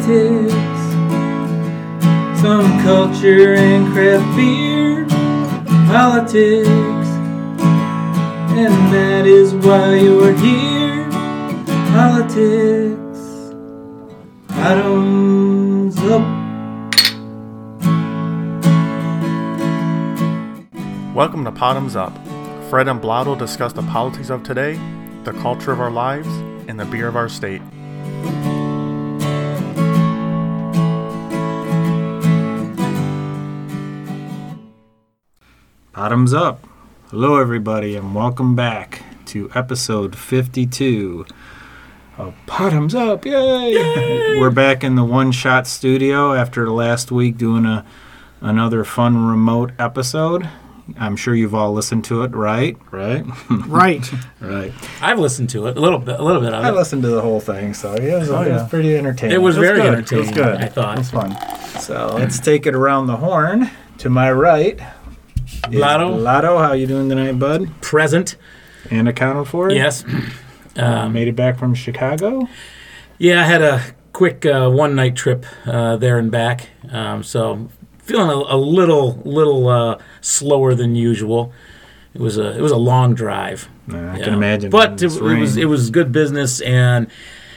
politics, some culture and craft beer, politics, and that is why you're here. Politics, bottoms up. Welcome to Bottoms Up. Fred and Blotto discuss the politics of today, the culture of our lives, and the beer of our state. Bottoms up. Hello, everybody, and welcome back to episode 52 of Bottoms Up. Yay! We're back in the one shot studio after last week doing a another fun remote episode. I'm sure you've all listened to it, right? Right? Right. right. I've listened to it a little bit, a little bit of I it. listened to the whole thing, so yeah, it was, Oh, it was yeah. pretty entertaining. It was It was very good. It was good. I thought. It was fun. So let's take it around the horn. To my right, is Blotto? Blotto, how you doing tonight, bud? Present, And accounted for? yes. Um, Made it back from Chicago. yeah, I had a quick uh, one night trip uh, there and back, um, so feeling a, a little, little uh, slower than usual. It was a, it was a long drive. Nah, I can imagine. But it, it was it was good business, and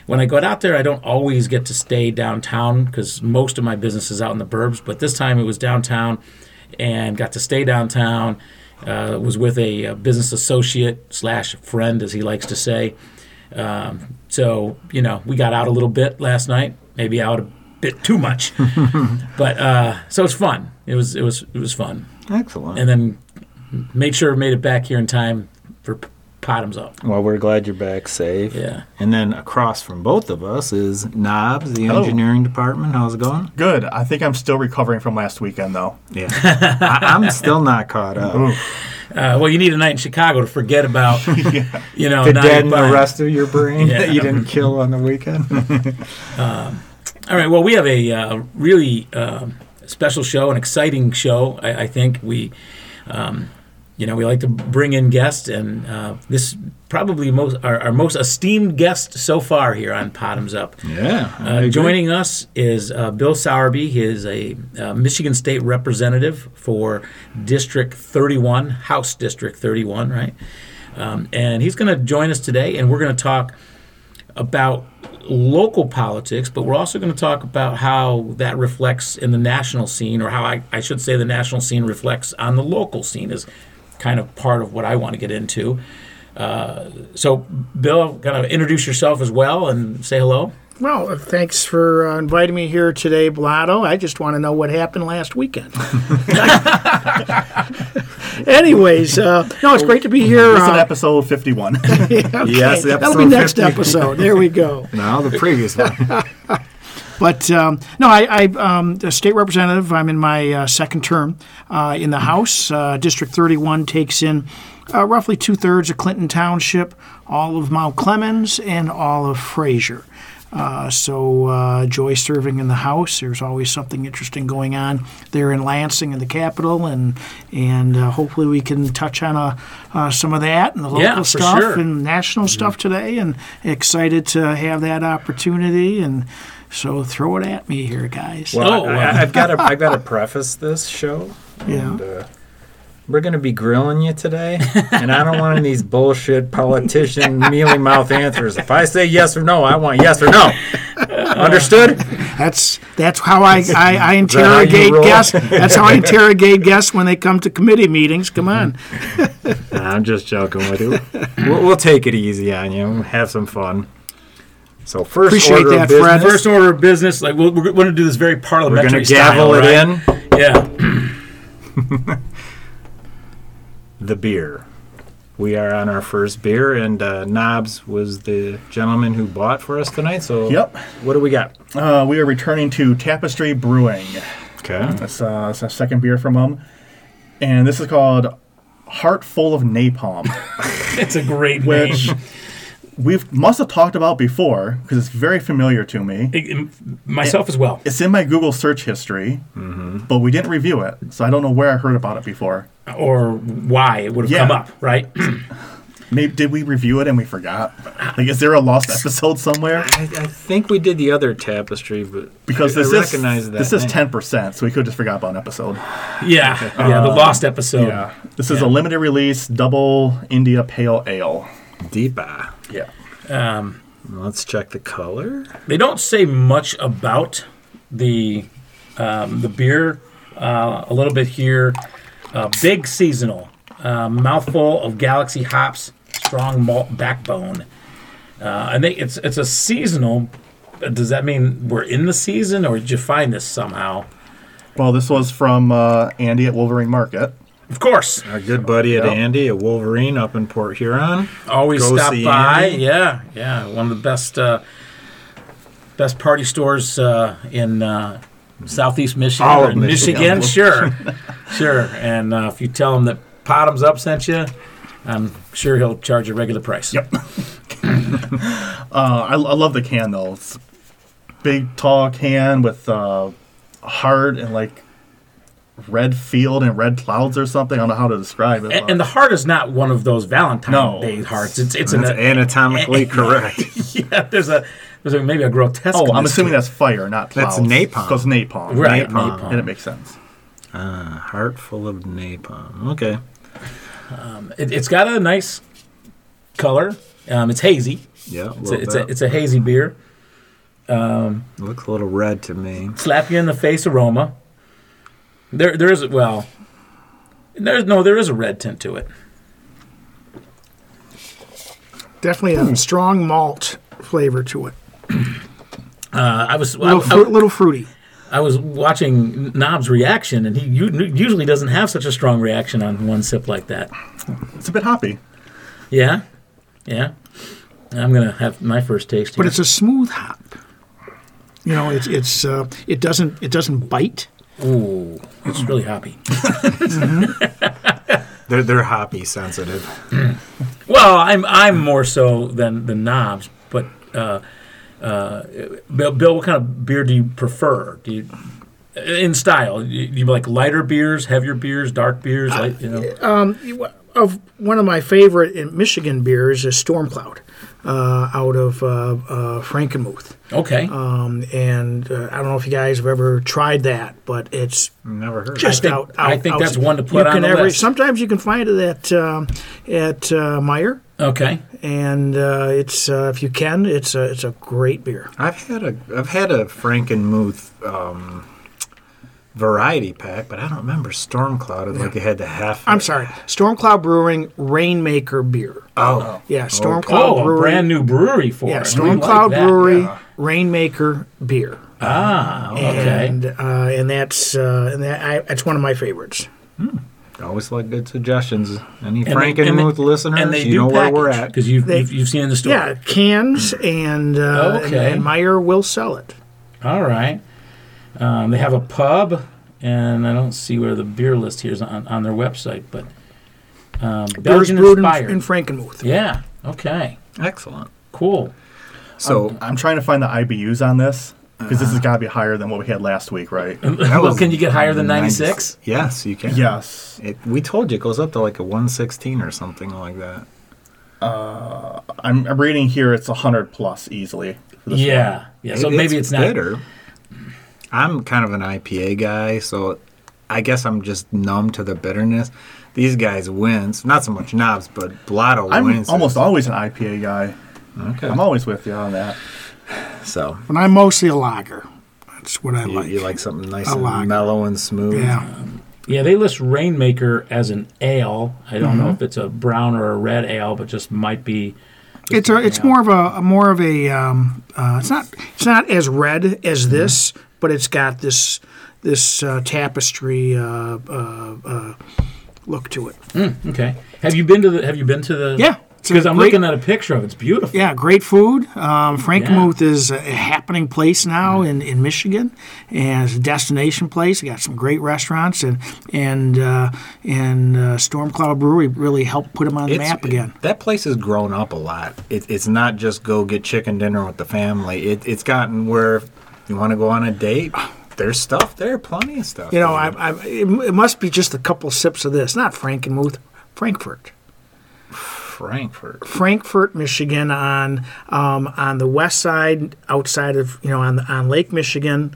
when I got out there, I don't always get to stay downtown because most of my business is out in the burbs. But this time it was downtown, and got to stay downtown. Uh, was with a, uh business associate slash friend, as he likes to say. Um, so you know, we got out a little bit last night, maybe out a bit too much, but uh, so it's fun. It was it was it was fun, excellent. and then made sure made it back here in time for Bottoms Up. well, we're glad you're back safe. Yeah. And then across from both of us is Knobs, the Hello. engineering department. How's it going? Good. I think I'm still recovering from last weekend, though. Yeah. I, I'm still not caught up. Uh, well, you need a night in Chicago to forget about, you know, The now dead you're and the rest of your brain Yeah. that you didn't kill on the weekend. All right. Well, we have a uh, really um special show, an exciting show. I, I think we, um, you know, we like to bring in guests, and uh, this probably most our, our most esteemed guest so far here on Bottoms Up. yeah. Uh, joining us is uh, Bill Sowerby. He is a uh, Michigan State representative for District 31, House District 31, right? Um, and he's going to join us today, and we're going to talk about local politics, but we're also going to talk about how that reflects in the national scene, or how I, I should say the national scene reflects on the local scene, is kind of part of what I want to get into. Uh, so, Bill, kind of introduce yourself as well and say hello. Well, uh, thanks for uh, inviting me here today, Blotto. I just want to know what happened last weekend. Anyways, uh, no, it's great to be here. This is uh, episode 51. okay, Yes, that'll be next 50. episode. There we go. No, the previous one. But um, no, I, I um, a state representative. I'm in my uh, second term uh, in the House. Uh, District 31 takes in uh, roughly two thirds of Clinton Township, all of Mount Clemens, and all of Fraser. Uh, so uh, joy serving in the House. There's always something interesting going on there in Lansing in the capital, and and uh, hopefully we can touch on uh, uh, some of that and the local Yeah, stuff sure. and national stuff today. And excited to have that opportunity. And so throw it at me here, guys. Well, Oh, I, I, I've got to I've got to preface this show. Yeah. And, uh, we're going to be grilling you today, and I don't want these bullshit politician mealy mouth answers. If I say yes or no, I want yes or no. Understood? That's that's how I, I, I that how interrogate roll? guests. That's how I interrogate guests when they come to committee meetings. Come on. Nah, I'm just joking with you. We'll, we'll take it easy on you. Have some fun. So first Appreciate order that, of Fred. First order of business, like we're, we're going to do this very parliamentary. we're going to style, gavel it right? in. Yeah. The beer. We are on our first beer, and uh, Knobs was the gentleman who bought for us tonight. So Yep. what do we got? Uh, we are returning to Tapestry Brewing. Okay. That's uh, it's a second beer from them. And this is called Heart Full of Napalm, It's a great which name. We've must have talked about before because it's very familiar to me. It- it- myself as well. It's in my Google search history, mm-hmm. but we didn't review it, so I don't know where I heard about it before. Or why it would have Yeah. come up, right? Maybe did we review it and we forgot? Like, is there a lost episode somewhere? I, I think we did the other tapestry, but Because I, this I is recognize that. this is ten percent, so we could just forgot about an episode. Yeah, yeah, the uh, lost episode. Yeah, this is a limited release double India Pale Ale. DIPA. Yeah, Um, Let's check the color. they don't say much about the um, the beer. Uh, a little bit here. Uh, big seasonal. Uh, mouthful of Galaxy hops. Strong malt backbone. Uh, I think it's it's a seasonal. uh, Does that mean we're in the season, or did you find this somehow? well, this was from uh, Andy at Wolverine Market. Of course, Our good buddy at Yep. Andy at Wolverine up in Port Huron. always Go stop by. Andy. Yeah, yeah, one of the best uh, best party stores uh, in uh, southeast Michigan. All or of Michigan, Michigan. sure, sure. And uh, if you tell him that Bottoms Up sent you, I'm sure he'll charge a regular price. Yep. uh, I, I love the can though. It's big tall can with uh, heart and like red field and red clouds or something. I don't know how to describe it. And, and the heart is not one of those Valentine's No. Day hearts. It's it's an That's anatomically correct. yeah. There's a there's a, maybe a grotesque. oh, I'm assuming that's fire, not That's clouds. napalm. Because napalm. right. napalm. Napalm. And it makes sense. Ah, heart full of napalm. Okay. It, it's got a nice color. Um, it's hazy. Yeah. It's a, it's a it's a hazy beer. looks a little red to me. slap you in the face aroma. There, there is well, there's no, there is a red tint to it. Definitely a strong malt flavor to it. Uh, I was, A little, I, fru- little fruity. I was watching Knob's reaction, and he u- usually doesn't have such a strong reaction on one sip like that. It's a bit hoppy. Yeah, yeah. I'm gonna have my first taste. but it's a smooth hop. You know, it's it's uh, it doesn't it doesn't bite. Ooh, it's really hoppy. They're they're hoppy sensitive. Well, I'm I'm more so than the Knobs, but uh, uh, Bill, Bill, what kind of beer do you prefer? Do you in style? You, you like lighter beers, heavier beers, dark beers? Light, you know. um, Of one of my favorite in Michigan beers is Storm Cloud, uh, out of uh, uh, Frankenmuth. Okay. Um, and uh, I don't know if you guys have ever tried that, but it's Never heard. just think- out, I think out- that's one to put you on can the every- list. Sometimes you can find it at um, at uh, Meijer, okay. and uh, it's uh, if you can, it's a it's a great beer. I've had a I've had a Frankenmuth um, variety pack, but I don't remember Stormcloud. Like it had the half. I'm sorry, Storm Cloud Brewing Rainmaker beer. Oh, Yeah, Storm Okay. Cloud Oh, a Brewery. brand new brewery for yeah, it. Storm like Cloud. Brewery yeah. Rainmaker beer. Ah, okay. And uh, and that's uh, and that I, that's one of my favorites. I always like good suggestions. Any And they- Frankenmuth and they- listeners, and they you do know where we're at. because you've, you've you've seen in the store. Yeah, cans and uh, and- and, Meijer will sell it. All right. Um, they have a pub, and I don't see where the beer list here is on, on their website, but um, Belgian brewed in, inspired. in Frankenmuth. yeah. Okay. Excellent. Cool. So I'm trying to find the IBUs on this because this has got to be higher than what we had last week, right? well, was can you get higher than 96? Yes, you can. yes. It, we told you it goes up to like a 116 or something like that. I'm, I'm reading here it's 100 plus easily. for this Yeah. Yeah. So It- maybe it's, not. bitter. I'm kind of an IPA guy, so I guess I'm just numb to the bitterness. These guys wins, not so much knobs, but Blotto I'm wins. almost always an IPA guy. okay. I'm always with you on that. so And I'm mostly a lager. That's what I you, like. you like something nice I and like it. mellow and smooth. yeah. Yeah, they list Rainmaker as an ale. I don't Mm-hmm. know if it's a brown or a red ale, but just might be. It's a, it's Yeah. more of a, a more of a um, uh, it's not it's not as red Mm-hmm. as this, but it's got this this uh, tapestry uh, uh, uh, look to it. Okay. Have you been to the? Have you been to the? Yeah, Because I'm great- looking at a picture of it. It's beautiful. Yeah, great food. Um, Frankenmuth is a happening place now in, in Michigan, and it's a destination place. Got some great restaurants, and and uh, and uh, Storm Cloud Brewery really helped put them on the It's- map again. That place has grown up a lot. It, it's not just go get chicken dinner with the family. It, it's gotten where you want to go on a date, there's stuff there, plenty of stuff. You know, there. I, I, it, it must be just a couple sips of this, not Frankenmuth, Frankfurt. Frankfurt. Frankfort, Michigan, on um, on the west side, outside of you know on on Lake Michigan,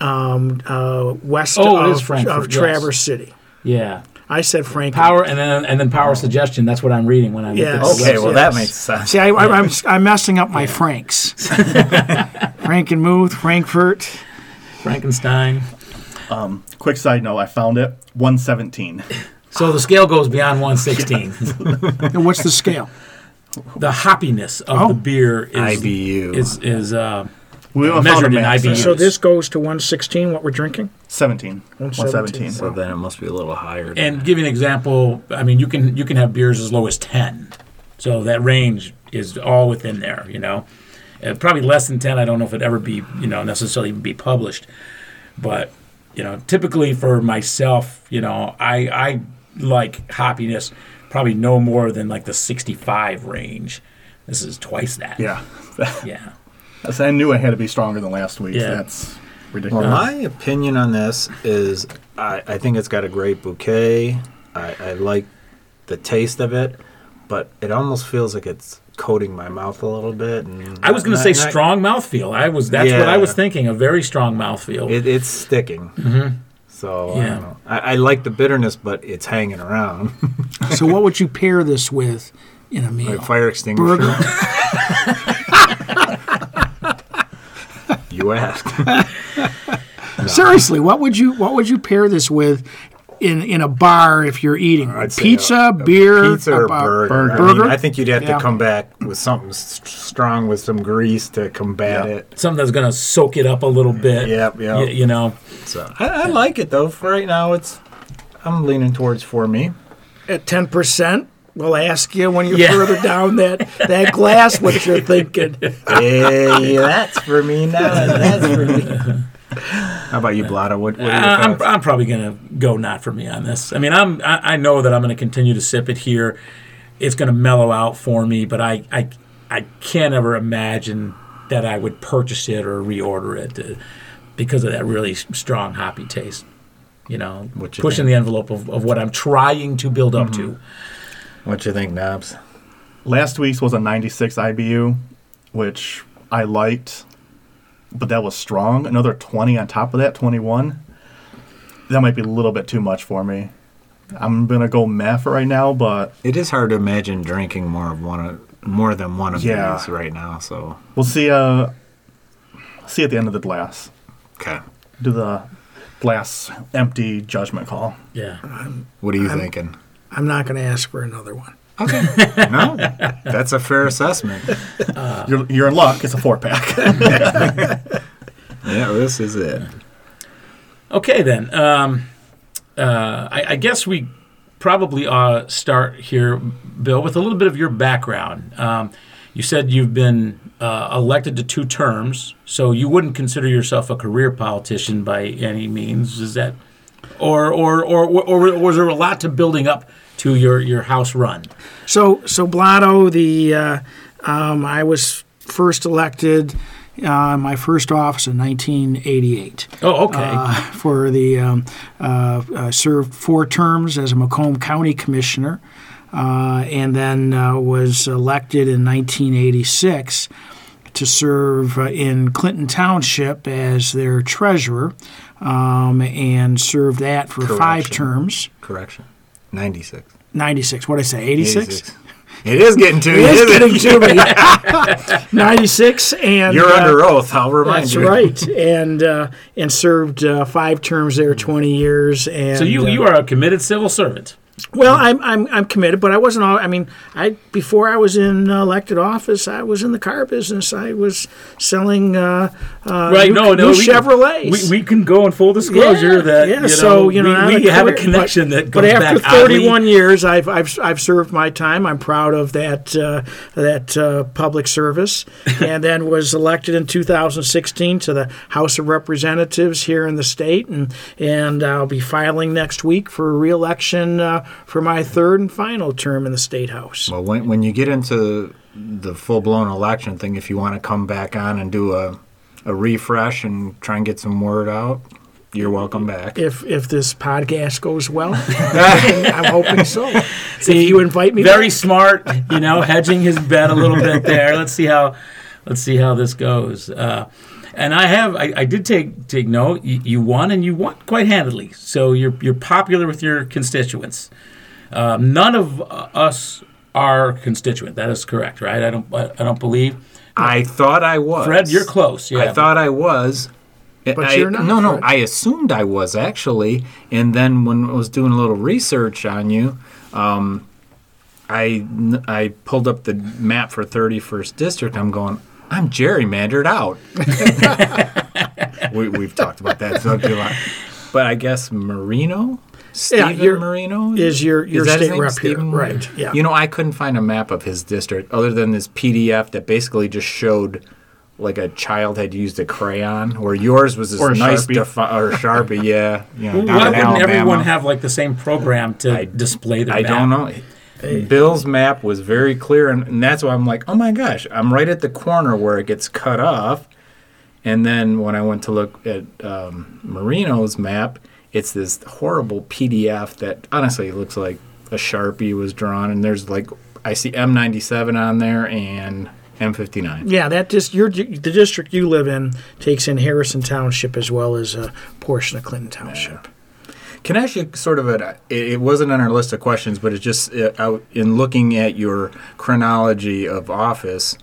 um, uh, west Oh, it of, is Frankfort, of yes. Traverse City. Yeah. I said Frank Power and then and then power suggestion. That's what I'm reading when I look at Yes. the Okay, website. well that makes sense. See, I, I, I'm I'm messing up my Franks. Frankenmuth, Frankfurt. Frankenstein. Quick side note: I found it 117. So the scale goes beyond 116. And what's the scale? the hoppiness of Oh. the beer is IBU. is is uh, We haven't Measured found a in max. IBUs. So this goes to 116. What we're drinking? 17. 117. 117. so then it must be a little higher. Than and give you an example. I mean, you can you can have beers as low as 10. So that range is all within there. You know, uh, probably less than 10. I don't know if it ever be you know necessarily even be published, but you know, typically for myself, you know, I I like hoppiness probably no more than like the 65 range. This is twice that. Yeah. Yeah. I knew I had to be stronger than last week. Yeah. That's ridiculous. Well, ridiculous. my opinion on this is I, I think it's got a great bouquet. I, I like the taste of it, but it almost feels like it's coating my mouth a little bit. And I was going to say not- strong mouthfeel. I was that's what I was thinking. A very strong mouthfeel. It, it's sticking. Mm-hmm. So I, Yeah. don't know. I, I like the bitterness, but it's hanging around So what would you pair this with in a meal? like fire extinguisher. Burger. You ask. Seriously, what would you what would you pair this with in in a bar if you're eating? I'd Pizza, a- a beer, pizza or a bar- burger. I, Burger? mean, I think you'd have Yeah. to come back with something s- strong with some grease to combat Yeah. it. Something that's going to soak it up a little bit. Yep, yep. Y- you know, So I, I like it though. For right now, it's I'm leaning towards for me. at ten percent. We'll ask you when you're Yeah. further down that that glass what you're thinking. Hey, that's for me now. That's for me. How about you, Blotto? What, what are your I, I'm. I'm probably going to go not for me on this. I mean, I'm I, I know that I'm going to continue to sip it here. It's going to mellow out for me, but I I I can't ever imagine that I would purchase it or reorder it uh, because of that really strong hoppy taste. You know, What you pushing think? the envelope of, of what I'm trying to build up to. What you think, Knobs? Last week's was a 96 IBU, which I liked, but that was strong. Another 20 on top of that, 21. That might be a little bit too much for me. I'm gonna go meh for right now, but It is hard to imagine drinking more of one of more than one of Yeah. these right now. So we'll see. Uh, see at the end of the glass. okay, Do the glass empty judgment call. Yeah. what are you thinking? I'm not going to ask for another one. Okay, no, that's a fair assessment. You're, you're in luck. It's a four pack. Yeah, this is it. Okay, then. Um, uh, I, I guess we probably uh, start here, Bill, with a little bit of your background. Um, you said you've been uh, elected to two terms, so you wouldn't consider yourself a career politician by any means. Is that, or or or or, or was there a lot to building up to your your house run? So so Blotto, the uh, um, I was first elected. Uh, my first office in 1988. Oh, okay. uh, for the um, uh, uh, served four terms as a Macomb County Commissioner, uh, and then uh, was elected in 1986 to serve uh, in Clinton Township as their treasurer, um, and served that for five terms. Correction, ninety six. 96. What did I say? 86. It is getting to It you. is isn't getting to me. 96 and You're uh, under oath. I'll remind That's you. right, and uh, and served uh, five terms there, twenty years. And so you uh, you are a committed civil servant. Well, I'm, I'm I'm committed, but I wasn't all. I mean, I before I was in elected office, I was in the car business. I was selling uh, uh, Right? new, no, no. new we, Chevrolets. We, we can go in full disclosure Yeah, that yeah, you know, so you know we, we have a connection but, that goes But after back oddly- 31 years, I've, I've I've served my time. I'm proud of that uh, that uh, public service, and then was elected in 2016 to the House of Representatives here in the state, and and I'll be filing next week for reelection uh, for my third and final term in the state house. Well, when when you get into the full blown election thing, if you want to come back on and do a a refresh and try and get some word out, You're welcome back. if if this podcast goes well. I'm hoping so. See, if you invite me. Very back. smart, you know, hedging his bet a little bit there. Let's see how, let's see how this goes. Uh, and I have, I, I did take take note. You, you won, and you won quite handily. So you're you're popular with your constituents. Um, none of uh, us are constituent. That is correct, right? I don't, I, I don't believe. I thought I was. Fred, you're close. Yeah, I thought I was. But I, you're not, No, no. Fred. I assumed I was actually, and then when I was doing a little research on you, um, I I pulled up the map for 31st District. I'm going. I'm gerrymandered out. we, we've talked about that so too long. But I guess Marino, Stephen you're- Marino is your- your that his state name? rep here, right, yeah. You know, I couldn't find a map of his district other than this PDF that basically just showed like a child had used a crayon, or yours was this Or a nice Sharpie. defi- or Sharpie, yeah. You know, Why wouldn't Alabama. everyone have like the same program to I- display their I map? don't know. Bill's map was very clear, and, and that's why I'm like, oh my gosh, I'm right at the corner where it gets cut off. And then when I went to look at um, Marino's map, it's this horrible PDF that honestly looks like a sharpie was drawn, and there's like I see M97 on there and M59. Yeah, that just your the district you live in takes in Harrison Township as well as a portion of Clinton Township. Can I ask you sort of a? It it wasn't on our list of questions, but it's just uh, out in looking at your chronology of office.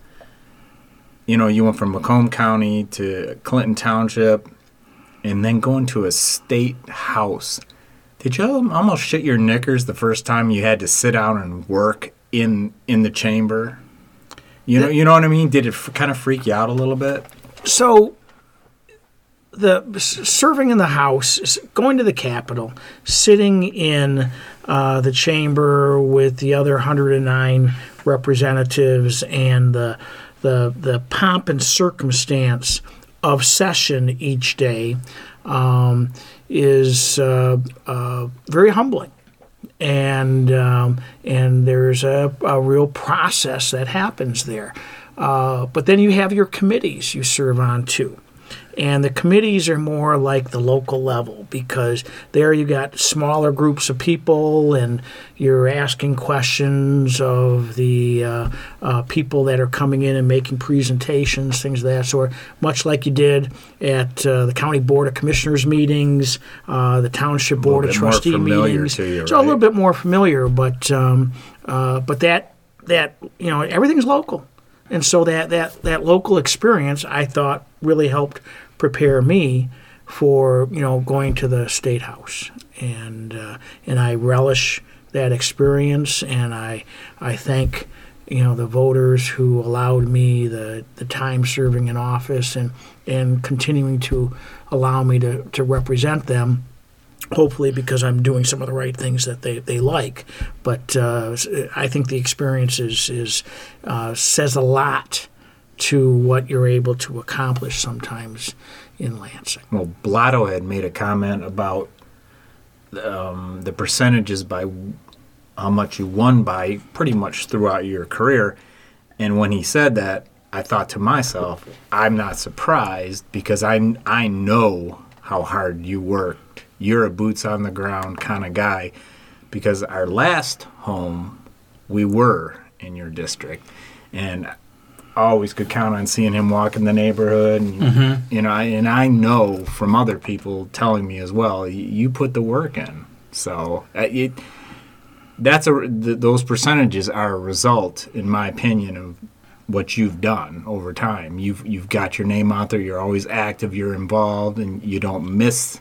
You know, you went from Macomb County to Clinton Township, and then going to a state house. Did you almost shit your knickers the first time you had to sit down and work in in the chamber? You know, you know what I mean. Did it f- kind of freak you out a little bit? So the serving in the House, going to the Capitol, sitting in uh, the chamber with the other 109 representatives, and the the the pomp and circumstance of session each day um, is uh, uh, very humbling and um, and there's a, a real process that happens there. Uh, but then you have your committees you serve on too. And the committees are more like the local level because there you got smaller groups of people and you're asking questions of the uh, uh, people that are coming in and making presentations, things of that sort, much like you did at uh, the County Board of Commissioners meetings, uh, the Township Board of Trustee meetings. you, So a little bit more familiar, but um, uh, but that that you know everything's local, and so that that that local experience I thought really helped prepare me for you know going to the state house, and uh, and I relish that experience, and I I thank you know the voters who allowed me the the time serving in office and and continuing to allow me to to represent them hopefully because I'm doing some of the right things that they, they like. But uh, I think the experience is, is uh, says a lot to what you're able to accomplish sometimes in Lansing. Well, Blotto had made a comment about um, the percentages by how much you won by pretty much throughout your career. And when he said that, I thought to myself, I'm not surprised because I, I know how hard you worked. You're a boots on the ground kind of guy because our last home, we were in your district. And always could count on seeing him walk in the neighborhood. And, You know, I, and I know from other people telling me as well, you, you put the work in. So uh, it, that's a th- those percentages are a result, in my opinion, of what you've done over time. You've you've got your name out there. You're always active. You're involved, and you don't miss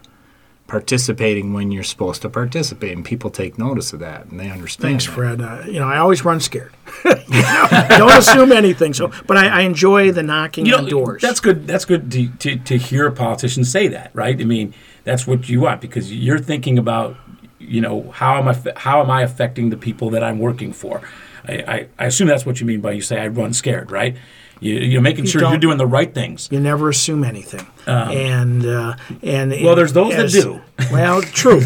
participating when you're supposed to participate. And people take notice of that, and they understand. Thanks, that. Fred. Uh, you know, I always run scared. Know, Don't assume anything. So, but I, I enjoy the knocking You on know, doors. That's good. That's good to, to, to hear a politician say that, right? I mean, that's what you want because you're thinking about, you know, how am I how am I affecting the people that I'm working for? I, I, I assume that's what you mean by you say I run scared, right? You, you're making sure you're doing the right things. You never assume anything, and uh, and Um, Well, there's those that do. Well, true.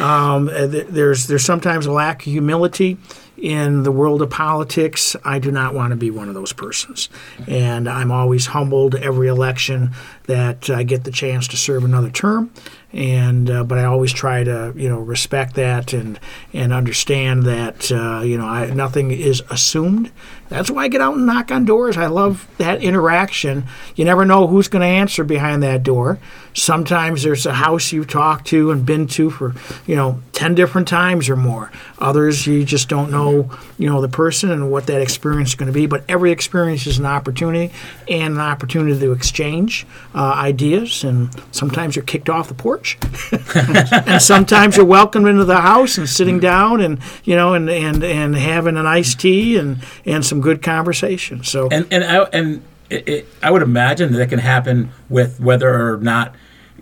um, uh, there's there's sometimes a lack of humility in the world of politics, I do not want to be one of those persons. And I'm always humbled every election that I get the chance to serve another term. And uh, but I always try to you know respect that and and understand that uh, you know I, nothing is assumed. That's why I get out and knock on doors. I love that interaction. You never know who's going to answer behind that door. Sometimes there's a house you've talked to and been to for you know ten different times or more. Others you just don't know you know the person and what that experience is going to be. But every experience is an opportunity and an opportunity to exchange uh, ideas. And sometimes you're kicked off the porch, and sometimes you're welcomed into the house and sitting down and you know and and and having an iced tea and and some good conversation. So and and I and it, it, I would imagine that can happen with whether or not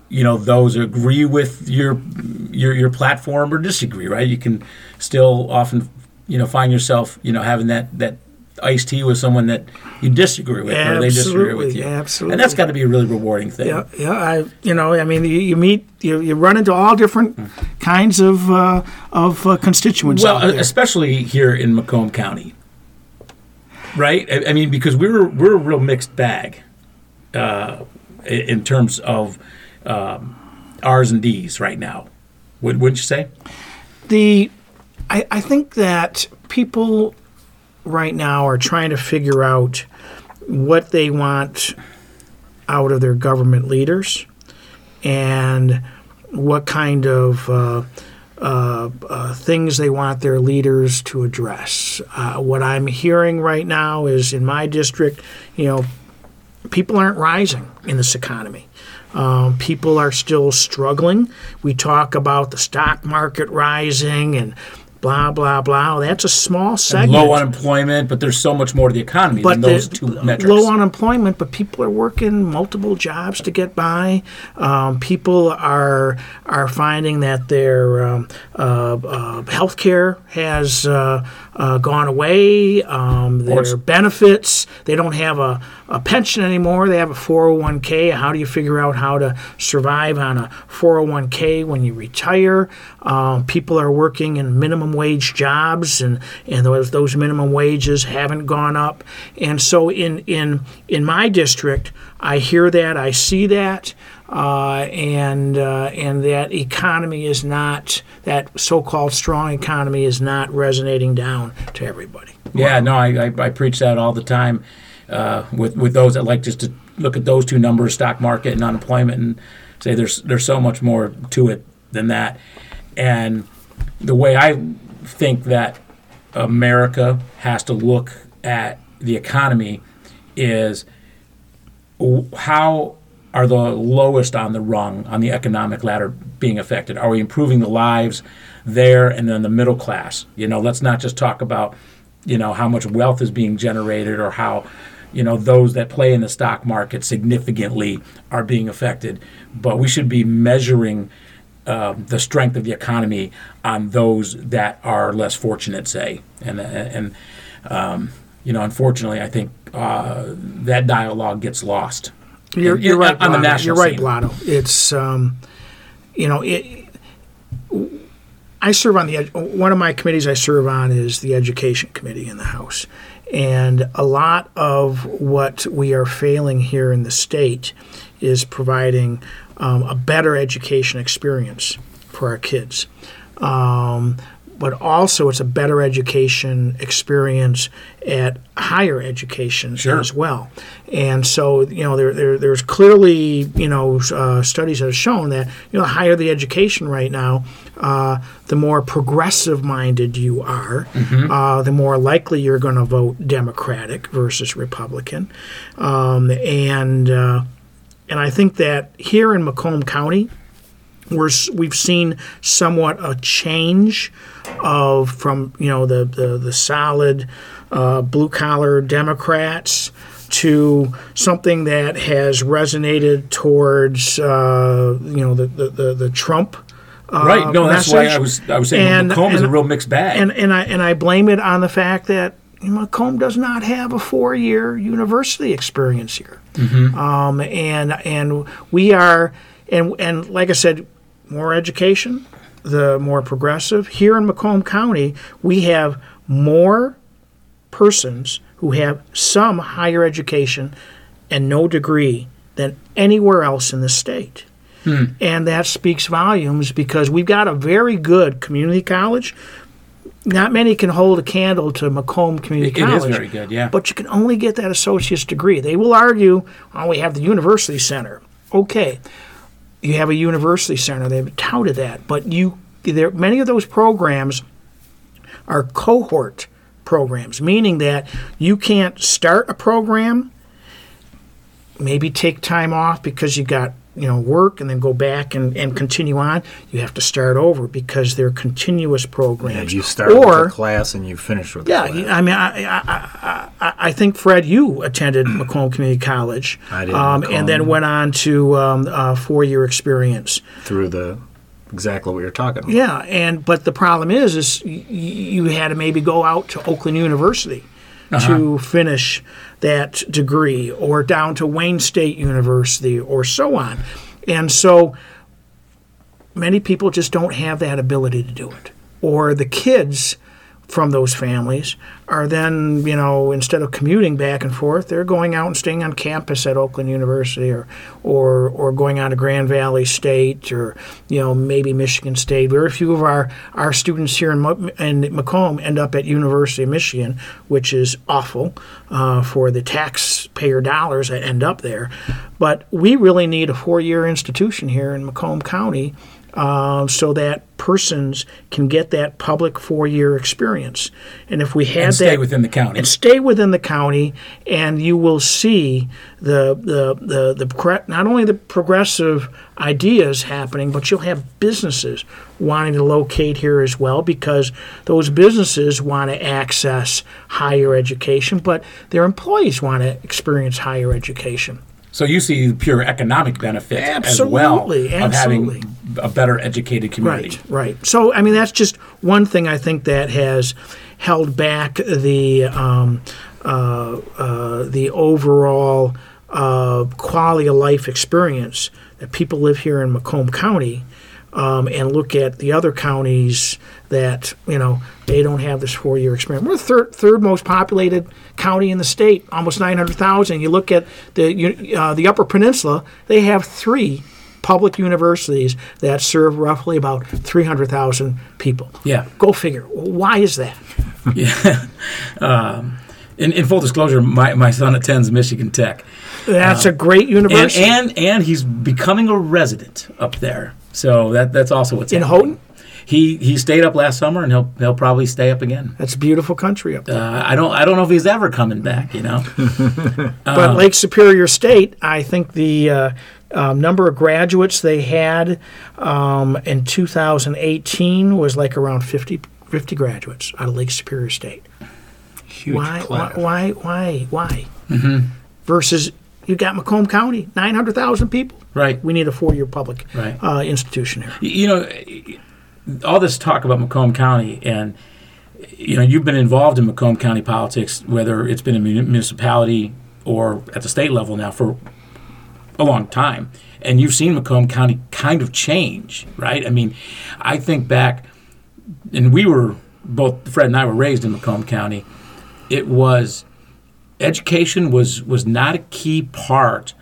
you know those agree with your your your platform or disagree. Right? You can still often you know find yourself you know having that that iced tea with someone that you disagree with or they disagree with you. Absolutely. And that's got to be a really rewarding thing. Yeah, yeah. I, you know, I mean, you, you meet, you, you run into all different kinds of uh, of uh, constituents. Well, especially here in Macomb County, right? I, I mean, because we're we're a real mixed bag uh, in terms of um, R's and D's right now. Would, wouldn't you say? the I, I think that people right now are trying to figure out what they want out of their government leaders and what kind of uh, uh, uh, things they want their leaders to address. Uh, what I'm hearing right now is in my district, you know, people aren't rising in this economy. Um, people are still struggling. We talk about the stock market rising and blah blah blah. That's a small segment. Low unemployment, but there's so much more to the economy than the- those two metrics. Low unemployment, but people are working multiple jobs to get by. Um, people are are finding that their um, uh, uh, health care has uh, uh, gone away. Um, their benefits, they don't have a, a pension anymore. They have a 401k. How do you figure out how to survive on a 401k when you retire? Um, people are working in minimum wage jobs, and, and those, those minimum wages haven't gone up. And so in, in, in my district, I hear that, I see that. Uh, and uh, and that economy is not that so-called strong economy is not resonating down to everybody. Yeah, no, I, I, I preach that all the time uh, with with those that like just to look at those two numbers, stock market and unemployment, and say there's there's so much more to it than that. And the way I think that America has to look at the economy is how are the lowest on the rung on the economic ladder being affected? Are we improving the lives there and then the middle class? You know, let's not just talk about, you know, how much wealth is being generated or how, you know, those that play in the stock market significantly are being affected. But we should be measuring uh, the strength of the economy on those that are less fortunate, say. And, and um, you know, unfortunately, I think uh, that dialogue gets lost. You're, you're right, on the national You're right, scene. Blotto. It's, um, you know, it, I serve on the one of my committees I serve on is the education committee in the House, and a lot of what we are failing here in the state is providing um, a better education experience for our kids. Um, but also, it's a better education experience at higher education Sure. as well. And so, you know, there, there there's clearly, you know, uh, studies that have shown that, you know, the higher the education right now, uh, the more progressive minded you are, uh, the more likely you're going to vote Democratic versus Republican. Um, and, uh, and I think that here in Macomb County, we're, we've seen somewhat a change of from you know the the, the solid uh, blue collar Democrats to something that has resonated towards uh, you know the the, the, the Trump. Uh, Right. No, that's why. I was I was saying And- Macomb is a real mixed bag. And and I and I blame it on the fact that Macomb does not have a four-year university experience here, um, and and we are and and like I said, more education, the more progressive. Here in Macomb County, we have more persons who have some higher education and no degree than anywhere else in the state. Hmm. And that speaks volumes because we've got a very good community college. Not many can hold a candle to Macomb Community It- it is College. very good, yeah. But you can only get that associate's degree. They will argue, oh, we have the university center. Okay, you have a university center. They've touted that, but you there many of those programs are cohort programs, meaning that you can't start a program, maybe take time off because you got you know work and then go back and, and continue on. You have to start over because they're continuous Yeah, programs. you start or, with class and you finish with yeah. I mean, I, I, I, I, think Fred, you attended Macomb Community College, I did, um, and then went on to um, a four-year experience. through the exactly what you're talking about. Yeah, and but the problem is, is you had to maybe go out to Oakland University Uh-huh. to finish that degree, or down to Wayne State University, or so on, and so many people just don't have that ability to do it, or the kids from those families are then, you know, instead of commuting back and forth, they're going out and staying on campus at Oakland University or or or going on to Grand Valley State or you know maybe Michigan State. Very few of our our students here in, in Macomb end up at University of Michigan, which is awful uh, for the taxpayer dollars that end up there. But we really need a four-year institution here in Macomb County uh, so that persons can get that public four-year experience. And if we had and stay that within the county. and stay within the county, and you will see the the the, the not only the progressive ideas happening, but you'll have businesses wanting to locate here as well because those businesses want to access higher education, but their employees want to experience higher education. So you see the pure economic benefit as well Absolutely, of absolutely. having a better educated community. Right, right. So, I mean, that's just one thing I think that has held back the um, uh, uh, the overall uh, quality of life experience that people live here in Macomb County. Um, and look at the other counties that you know they don't have this four-year experience. We're the third, third most populated county in the state, almost 900,000. You look at the uh, the Upper Peninsula; they have three public universities that serve roughly about 300,000 people. Yeah. Go figure. Why is that? Yeah. um, in, in full disclosure, my, my son attends Michigan Tech. That's a great university. and and he's becoming a resident up there. So that that's also what's In happening. Houghton? He he stayed up last summer and he'll he'll probably stay up again. That's a beautiful country up there. Uh, I don't I don't know if he's ever coming back. You know. but Lake Superior State, I think the uh, um, number of graduates they had um, in 2018 was like around 50, 50 graduates out of Lake Superior State. Huge why, why? Why? Why? Why? Versus you got Macomb County, 900,000 people. Right. We need a four-year public Right. uh, institution here. you know, all this talk about Macomb County, and you know, you've been involved in Macomb County politics, whether it's been in muni- municipality or at the state level now for a long time, and you've seen Macomb County kind of change, right? I mean, I think back, and we were both Fred and I were raised in Macomb County. It was education was was not a key part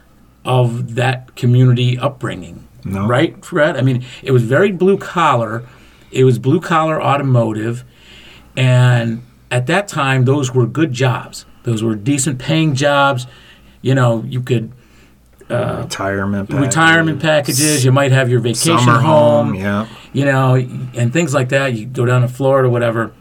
of that community upbringing No. right, Fred? I mean, it was very blue collar. It was blue collar automotive, and at that time, those were good jobs. Those were decent paying jobs. You know, you could retirement package, retirement packages. You might have your vacation summer home. home. Yeah. You know, and things like that. You go down to Florida, whatever.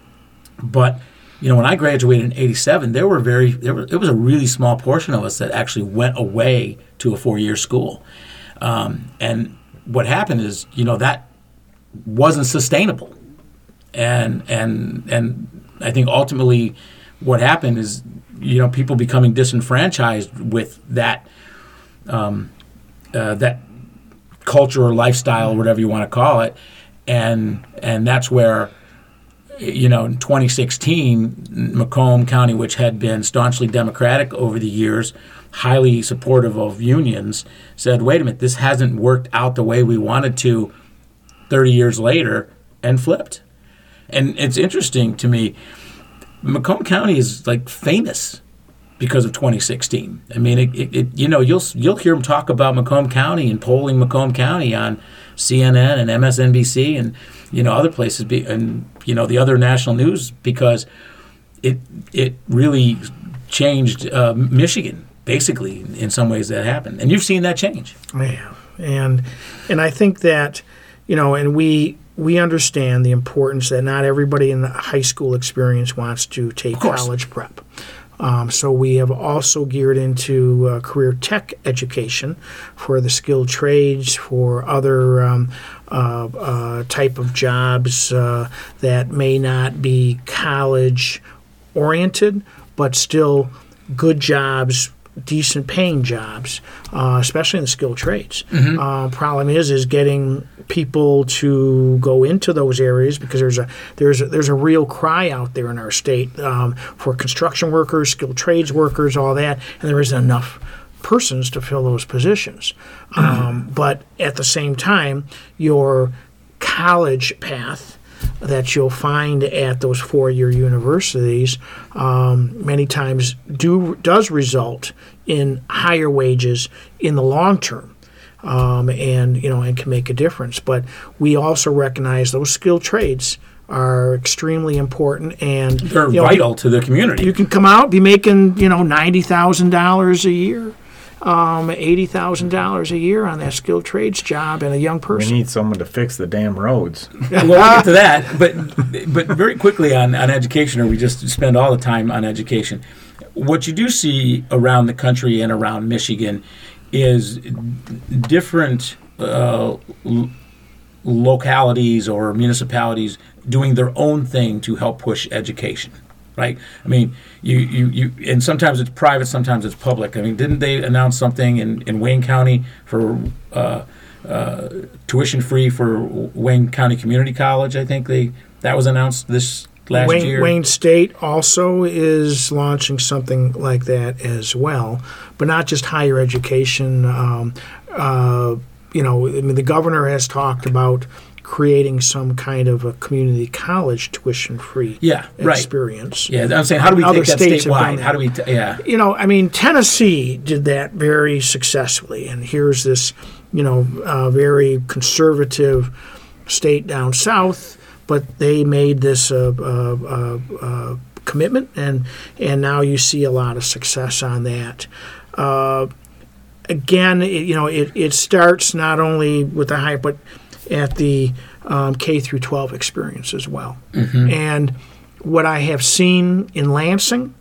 But you know, when I graduated in '87, there were very there were, it was a really small portion of us that actually went away to a four year school. Um, and what happened is, you know, that wasn't sustainable. And and and I think ultimately, what happened is, you know, people becoming disenfranchised with that um, uh, that culture or lifestyle, or whatever you want to call it, and and that's where you know, in 2016, Macomb County, which had been staunchly Democratic over the years, highly supportive of unions, said, wait a minute, this hasn't worked out the way we wanted to 30 years later, and flipped. And it's interesting to me, Macomb County is like famous because of 2016. I mean, it, it, it, you know, you'll you'll hear them talk about Macomb County and polling Macomb County on CNN and MSNBC and you know other places be, and you know the other national news because it it really changed uh, Michigan basically in some ways that happened, and you've seen that change. Yeah, and and I think that you know, and we we understand the importance that not everybody in the high school experience wants to take college prep. Um, so we have also geared into uh, career tech education for the skilled trades, for other um, uh, uh, type of jobs uh, that may not be college oriented, but still good jobs, decent paying jobs, uh, especially in the skilled trades. Uh, problem is, is getting people to go into those areas because there's a there's a, there's a real cry out there in our state um, for construction workers, skilled trades workers, all that, and there isn't enough persons to fill those positions. Um, but at the same time, your college path that you'll find at those four-year universities um, many times do does result in higher wages in the long term um, and you know and can make a difference but we also recognize those skilled trades are extremely important and They're you know, vital to the community. you can come out be making you know ninety thousand dollars a year um, eighty thousand dollars a year on that skilled trades job and a young person. We need someone to fix the damn roads. well, we'll get to that, but but very quickly on, on education, or we just spend all the time on education. What you do see around the country and around Michigan is different uh, l- localities or municipalities doing their own thing to help push education. Right? I mean, you, you, you and sometimes it's private, sometimes it's public. I mean, didn't they announce something in, in Wayne County for uh, uh, tuition free for Wayne County Community College? I think they that was announced this last Wayne, year. Wayne State also is launching something like that as well, but not just higher education. Um, uh, you know, I mean, the governor has talked about creating some kind of a community college tuition-free Yeah, right. experience. Yeah, I'm saying, how do we Other take that statewide? that. How do we? T- yeah, you know, I mean, Tennessee did that very successfully, and here's this, you know, uh, very conservative state down south, but they made this uh, uh, uh, uh, commitment, and and now you see a lot of success on that. Uh, again, it, you know, it, it starts not only with the hype, but at the um, K through 12 experience as well. And what I have seen in Lansing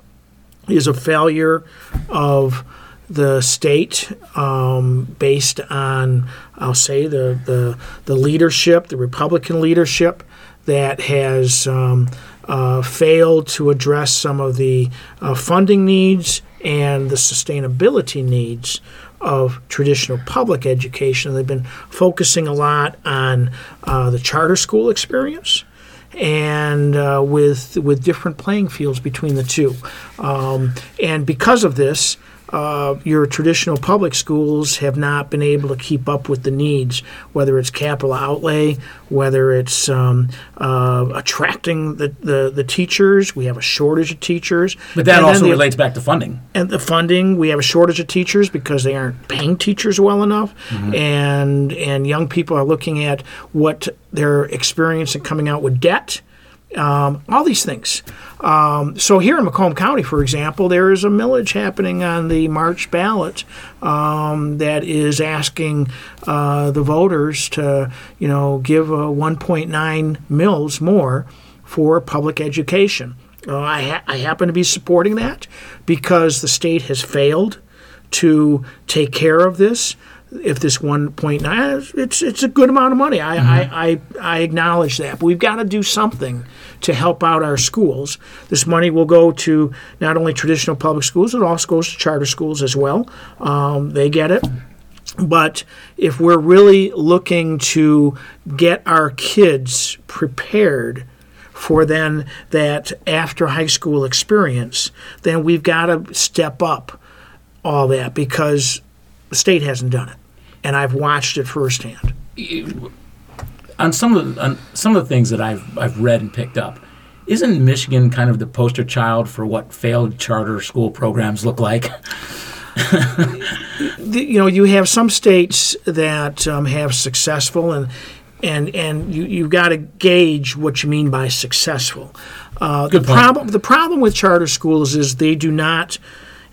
is a failure of the state um, based on, I'll say, the, the, the leadership, the Republican leadership that has um, uh, failed to address some of the uh, funding needs and the sustainability needs of traditional public education. They've been focusing a lot on uh, the charter school experience and uh, with with different playing fields between the two. Um, and because of this, uh, your traditional public schools have not been able to keep up with the needs, whether it's capital outlay, whether it's um, uh, attracting the, the, the teachers. We have a shortage of teachers. but that And also the- relates back to funding. and the funding we have a shortage of teachers because they aren't paying teachers well enough and and young people are looking at what they're experiencing coming out with debt um, all these things um, so here in macomb county for example there is a millage happening on the march ballot um, that is asking uh, the voters to you know give a 1.9 mils more for public education uh, I, ha- I happen to be supporting that because the state has failed to take care of this. If this 1.9, it's it's a good amount of money. I, I, I, I acknowledge that, but we've got to do something to help out our schools. This money will go to not only traditional public schools, it also goes to charter schools as well. Um, they get it. But if we're really looking to get our kids prepared for then that after high school experience, then we've got to step up all that because the state hasn't done it. And I've watched it firsthand. on some of the, on some of the things that I've I've read and picked up, isn't Michigan kind of the poster child for what failed charter school programs look like? you know, you have some states that um, have successful, and and and you you've got to gauge what you mean by successful. Uh, the problem the problem with charter schools is they do not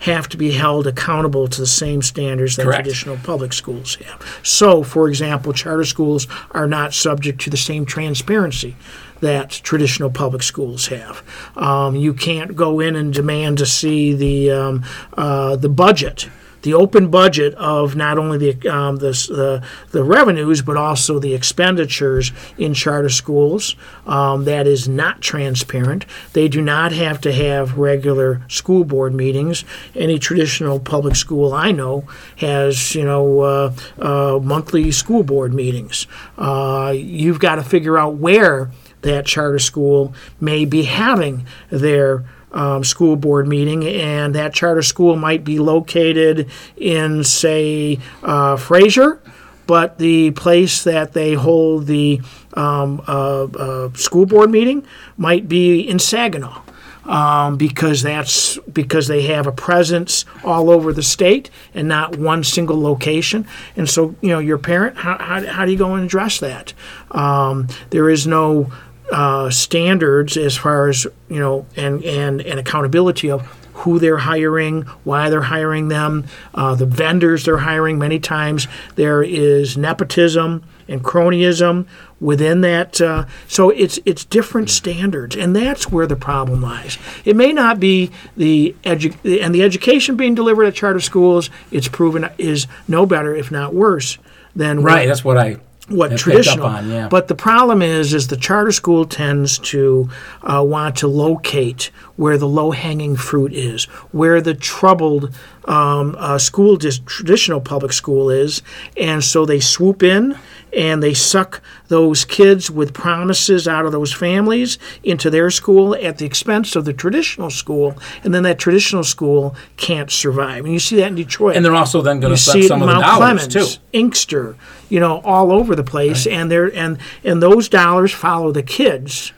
have to be held accountable to the same standards that Correct. traditional public schools have. So, for example, charter schools are not subject to the same transparency that traditional public schools have. Um, you can't go in and demand to see the um, uh, the budget. The open budget of not only the, um, the the revenues but also the expenditures in charter schools um, that is not transparent. They do not have to have regular school board meetings. Any traditional public school I know has you know uh, uh, monthly school board meetings. Uh, you've got to figure out where that charter school may be having their um, school board meeting, and that charter school might be located in, say, uh, Fraser, but the place that they hold the um, uh, uh, school board meeting might be in Saginaw. Um, because that's because they have a presence all over the state and not one single location. And so, you know, your parent, how, how, how do you go and address that? Um, there is no uh, standards as far as you know and and and accountability of who they're hiring, why they're hiring them, uh, the vendors they're hiring. Many times there is nepotism and cronyism within that. Uh, so it's it's different standards, and that's where the problem lies. It may not be the edu- and the education being delivered at charter schools. It's proven is no better, if not worse, than what- Right. That's what I what traditional. on. Yeah. But the problem is, is the charter school tends to uh, want to locate where the low-hanging fruit is, where the troubled um, uh, school, dis- traditional public school is, and so they swoop in and they suck those kids with promises out of those families into their school at the expense of the traditional school, and then that traditional school can't survive. And you see that in Detroit and they're also then going to see suck some in of the Mount dollars Clemens, too. Inkster, you know, all over the place, and they're and and those dollars follow the kids,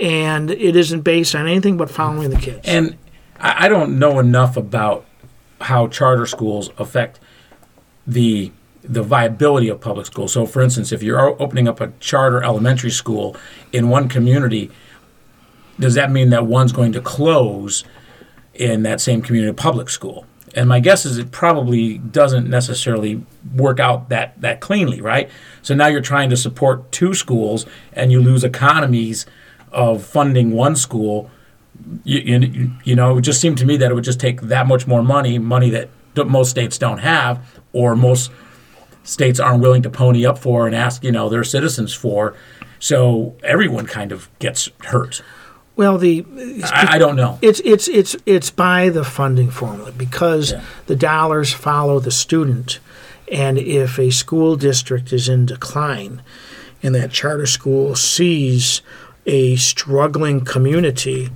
and it isn't based on anything but following the kids. And I don't know enough about how charter schools affect the the viability of public schools. So, for instance, if you're opening up a charter elementary school in one community, does that mean that one's going to close in that same community public school? And my guess is it probably doesn't necessarily work out that, that cleanly, right? So now you're trying to support two schools and you lose economies of funding one school you, you, you know, it just seemed to me that it would just take that much more money, money that most states don't have, or most states aren't willing to pony up for and ask, you know, their citizens for. So everyone kind of gets hurt. well, the I, I don't know. it's it's it's it's by the funding formula because Yeah. the dollars follow the student, and if a school district is in decline, and that charter school sees a struggling community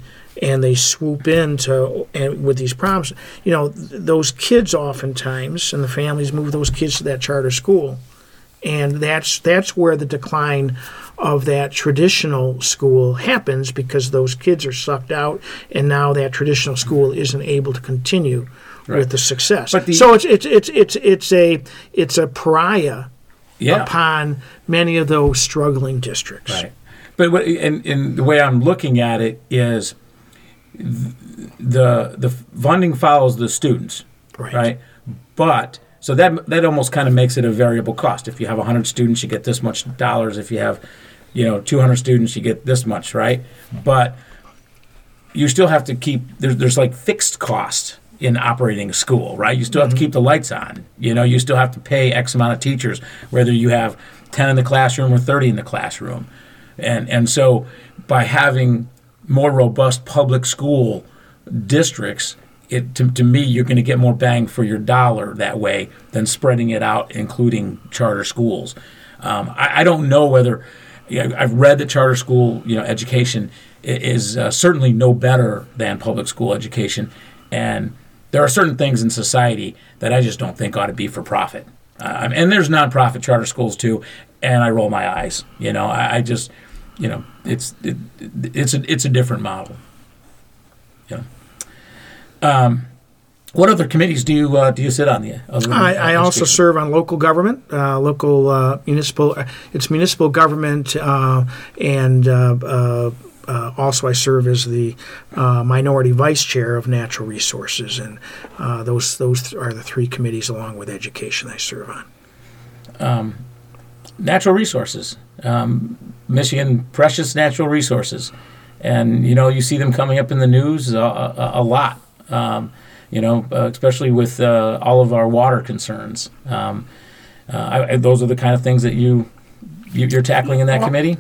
and they swoop in to and with these promises you know th- those kids oftentimes and the families move those kids to that charter school and that's that's where the decline of that traditional school happens because those kids are sucked out and now that traditional school isn't able to continue with the success But the- so it's it's it's it's it's a it's a pariah Yeah. upon many of those struggling districts Right. But what, and, and the way I'm looking at it is the the funding follows the students, Right. right? But so that that almost kind of makes it a variable cost. If you have 100 students, you get this much dollars. If you have, you know, 200 students, you get this much, right? But you still have to keep there's there's like fixed cost in operating a school, right? You still have to mm-hmm. keep the lights on. You know, you still have to pay X amount of teachers, whether you have 10 in the classroom or 30 in the classroom. And and so by having more robust public school districts, it to, to me you're going to get more bang for your dollar that way than spreading it out, including charter schools. Um, I, I don't know whether yeah, I've read that charter school you know education is uh, certainly no better than public school education, and there are certain things in society that I just don't think ought to be for profit. Uh, and there's nonprofit charter schools too, and I roll my eyes. You know, I, I just you know, it's it, it's a it's a different model. Yeah. Um, what other committees do you uh, do you sit on? The other I, I uh, also education? serve on local government, uh, local uh, municipal. It's municipal government, uh, and uh, uh, uh, also I serve as the uh, minority vice chair of natural resources, and uh, those those are the three committees along with education I serve on. Natural resources. Um, Michigan, precious natural resources, and you know you see them coming up in the news a, a, a lot. Um, you know, uh, especially with uh, all of our water concerns. Um, uh, I, those are the kind of things that you, you you're tackling in that Well, committee.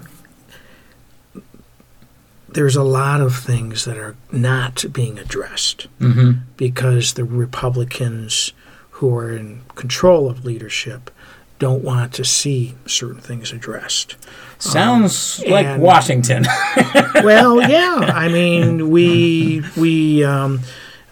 There's a lot of things that are not being addressed hmm because the Republicans who are in control of leadership don't want to see certain things addressed. Sounds like and- Washington. well, yeah. I mean, we we um,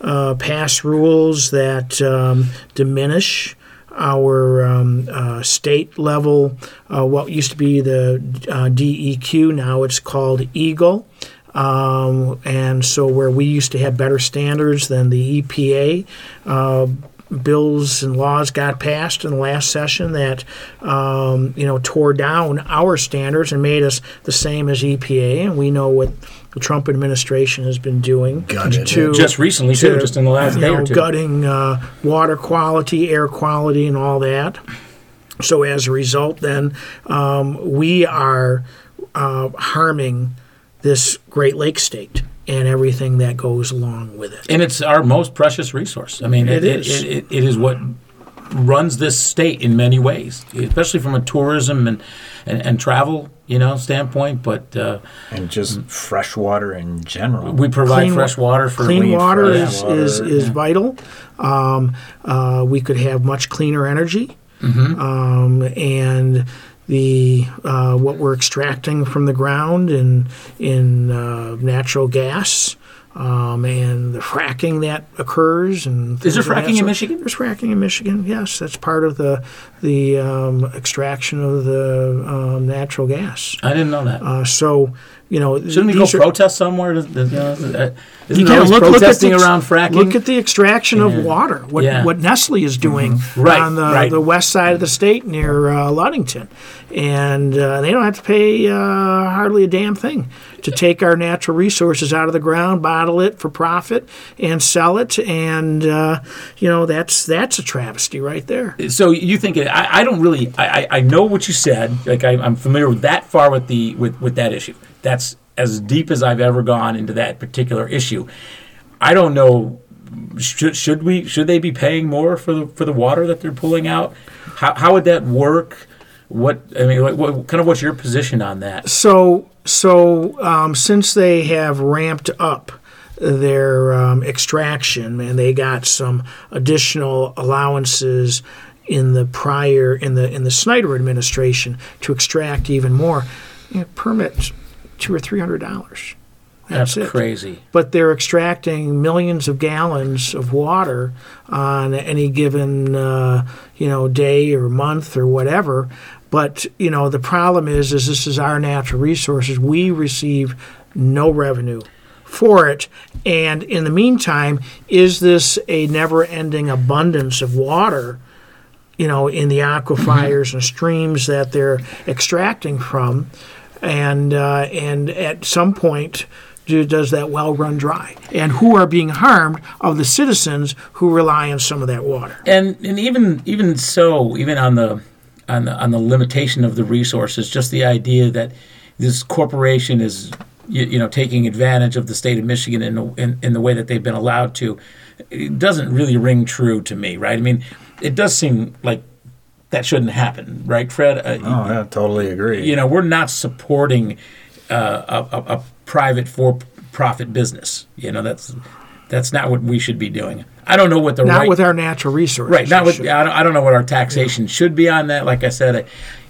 uh, pass rules that um, diminish our um, uh, state level, uh, what used to be the uh, DEQ, now it's called EGLE. Um, and so, where we used to have better standards than the EPA, uh, bills and laws got passed in the last session that um, you know tore down our standards and made us the same as EPA, and we know what the Trump administration has been doing Gutted to just recently too, to, just in the last day know, or two. gutting uh, water quality, air quality, and all that. So as a result, then um, we are uh, harming this Great Lake state and everything that goes along with it. and it's our most precious resource. I mean, It it, is. It, it, it is what runs this state in many ways, especially from a tourism and, and, and travel, you know, standpoint. But uh, and just fresh water in general. we provide Clean fresh water for Clean clean, water fresh is, water, is, is yeah. vital. Um, uh, we could have much cleaner energy. Mm-hmm. Um, and the uh, what we're extracting from the ground in in uh, natural gas um, and the fracking that occurs and Is there fracking in. Michigan? There's fracking in Michigan. Yes, that's part of the the um, extraction of the um, natural gas. I didn't know that. Uh, so you know, Shouldn't we go are- protest somewhere? To, to, you know, uh, isn't you there look, look at protesting the, ex- around fracking? Look at the extraction Yeah. of water. What Yeah. Mm-hmm. what Nestle is doing Right, on the, right. the west side of the state near uh, Ludington, and uh, they don't have to pay uh, hardly a damn thing to take our natural resources out of the ground, bottle it for profit, and sell it. And uh, you know that's that's a travesty right there. so you think I, I don't really I, I know what you said. Like I, I'm familiar with that far with the with, with that issue. That's as deep as I've ever gone into that particular issue. I don't know should should we should they be paying more for the for the water that they're pulling out? How, how would that work what I mean what, what kind of what's your position on that So so um, since they have ramped up their um, extraction and they got some additional allowances in the prior in the in the Snyder administration to extract even more, you know, permits two or three hundred dollars. that's it. crazy But they're extracting millions of gallons of water on any given uh, you know day or month or whatever. But you know the problem is, is this is our natural resources. We receive no revenue for it, and in the meantime, is this a never-ending abundance of water? You know, in the aquifers and streams that they're extracting from, and uh, and at some point do, does that well run dry and who are being harmed of the citizens who rely on some of that water and and even even so, even on the on the on the limitation of the resources, just the idea that this corporation is you, you know taking advantage of the state of Michigan in, the- in in the way that they've been allowed to, it doesn't really ring true to me, right? I mean, it does seem like that shouldn't happen, right, Fred? Uh, oh, I totally agree. you know, we're not supporting uh, a, a, a private for-profit business. You know, that's that's not what we should be doing. I don't know what the not right with our natural resources. right not with Should- I don't, I don't know what our taxation should be on that. Like I said, I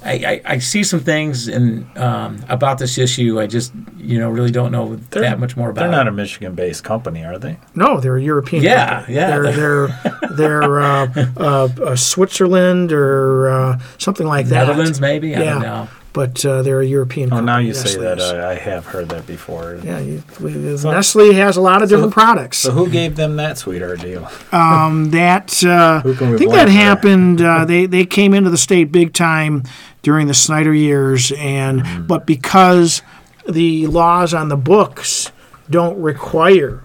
I, I, I see some things in um, about this issue. I just you know really don't know they're, that much more about. It. They're it. not a Michigan-based company, are they? No, they're a European. Yeah, company. yeah. They're they're they're uh, uh, uh, Switzerland or uh, something like that. Netherlands, maybe. I Yeah. But uh, they're a European. Oh, now company, you say that. is. I have heard that before. yeah, you, we, Nestle has a lot of different products. So who gave them that sweetheart deal? that uh, Who can we I think that for happened. Uh, they they came into the state big time during the Snyder years, and Mm-hmm. but because the laws on the books don't require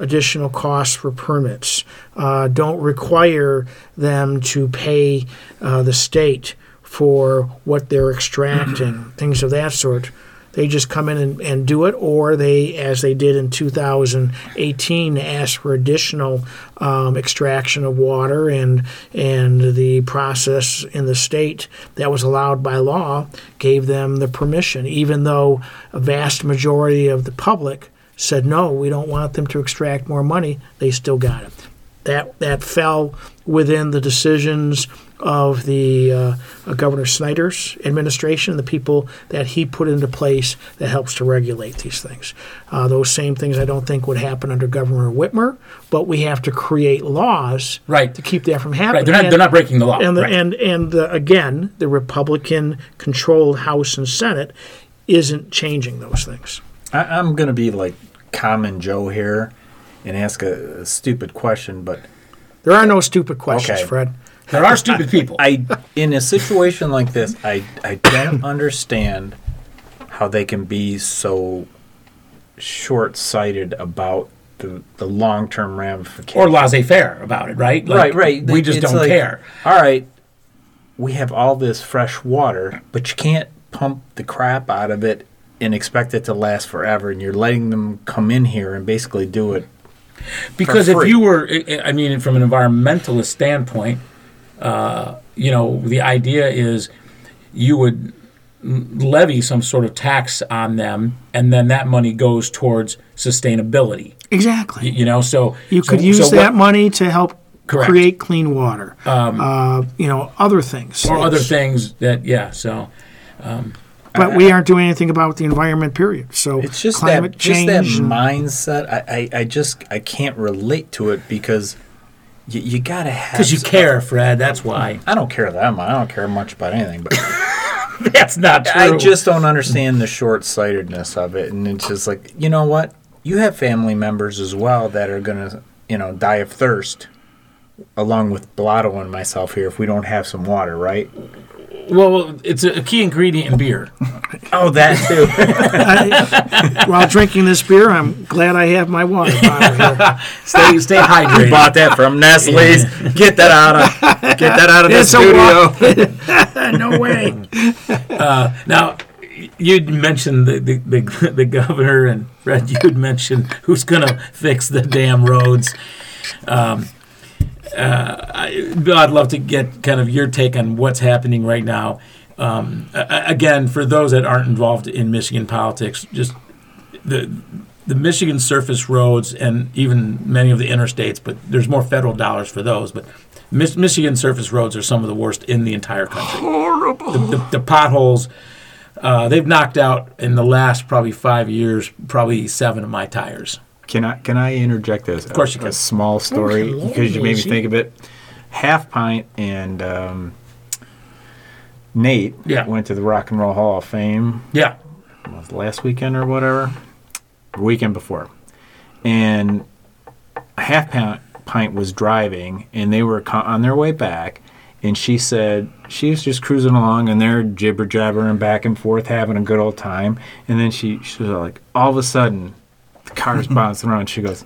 additional costs for permits, uh, don't require them to pay uh, the state for what they're extracting, things of that sort. They just come in and, and do it, or they, as they did in 2018, ask for additional um, extraction of water, and and the process in the state that was allowed by law gave them the permission, even though a vast majority of the public said no, we don't want them to extract more money. They still got it. That that fell within the decisions of the uh, uh, Governor Snyder's administration, and the people that he put into place that helps to regulate these things. Uh, those same things I don't think would happen under Governor Whitmer, but we have to create laws Right. to keep that from happening. Right. They're not. And- They're not breaking the law. and the, right. and and uh, again, the Republican-controlled House and Senate isn't changing those things. I, I'm going to be like common Joe here and ask a, a stupid question, but There are no stupid questions, Okay. Fred. There are stupid people. I, in a situation like this, I, I don't understand how they can be so short-sighted about the, the long-term ramifications. or laissez-faire about it, right? Like, right, right. We just It's don't like, care. All right, we have all this fresh water, but you can't pump the crap out of it and expect it to last forever. And you're letting them come in here and basically do it. Because if you were, I mean, from an environmentalist standpoint, uh, you know, the idea is you would levy some sort of tax on them, and then that money goes towards sustainability. Exactly. You know, so You so- could use so that what- money to help Correct. Um, create clean water. uh, you know, other things. or other things that, yeah. So But we aren't doing anything about the environment. Period. So It's just climate that just that mindset. I, I, I just I can't relate to it because you, you gotta have because you care, uh, Fred. That's why. I don't care that much. I don't care much about anything, but That's not true. I just don't understand the short sightedness of it. And it's just like, you know what? You have family members as well that are going to, you know, die of thirst, along with Blotto and myself here if we don't have some water, right? Well, it's a key ingredient in beer. Oh, that too. I- while drinking this beer, I'm glad I have my water bottle here. Stay, stay hydrated. Bought that from Nestle's. Get that out of get that out of the It's a studio. no way. Now, you'd mentioned the, the, the, the governor, and Fred, you'd mentioned who's going to fix the damn roads. Um, uh, I, I'd love to get kind of your take on what's happening right now. Um, again, for those that aren't involved in Michigan politics, just the the Michigan surface roads and even many of the interstates, but there's more federal dollars for those. But Mich- Michigan surface roads are some of the worst in the entire country. Horrible. The, the, the potholes. Uh, they've knocked out in the last probably five years, probably seven of my tires. Can I can I interject this? Of course you can. a, small story hello, because you made me think of it. Half pint and um, Nate Yeah. went to the Rock and Roll Hall of Fame Yeah, was last weekend or whatever, weekend before, and half pint pint was driving, and they were co- on their way back, and she said she was just cruising along, and they're jibber jabbering back and forth, having a good old time, and then she she was like, all of a sudden, the car's bouncing around. She goes.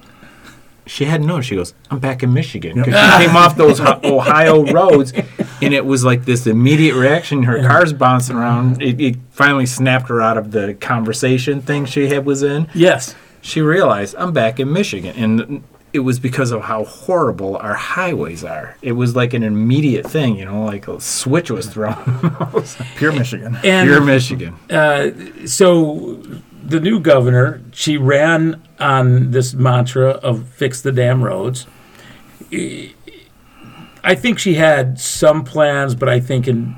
She hadn't known. She goes, "I'm back in Michigan." Because she came off those Ohio roads, and it was like this immediate reaction. Her car's bouncing around. It, it finally snapped her out of the conversation thing she had was in. yes. She realized I'm back in Michigan, and it was because of how horrible our highways are. It was like an immediate thing, you know, like a switch was thrown. Pure Michigan. And You're Michigan. uh, so the new governor, she ran on this mantra of fix the damn roads. I think she had some plans, but I think in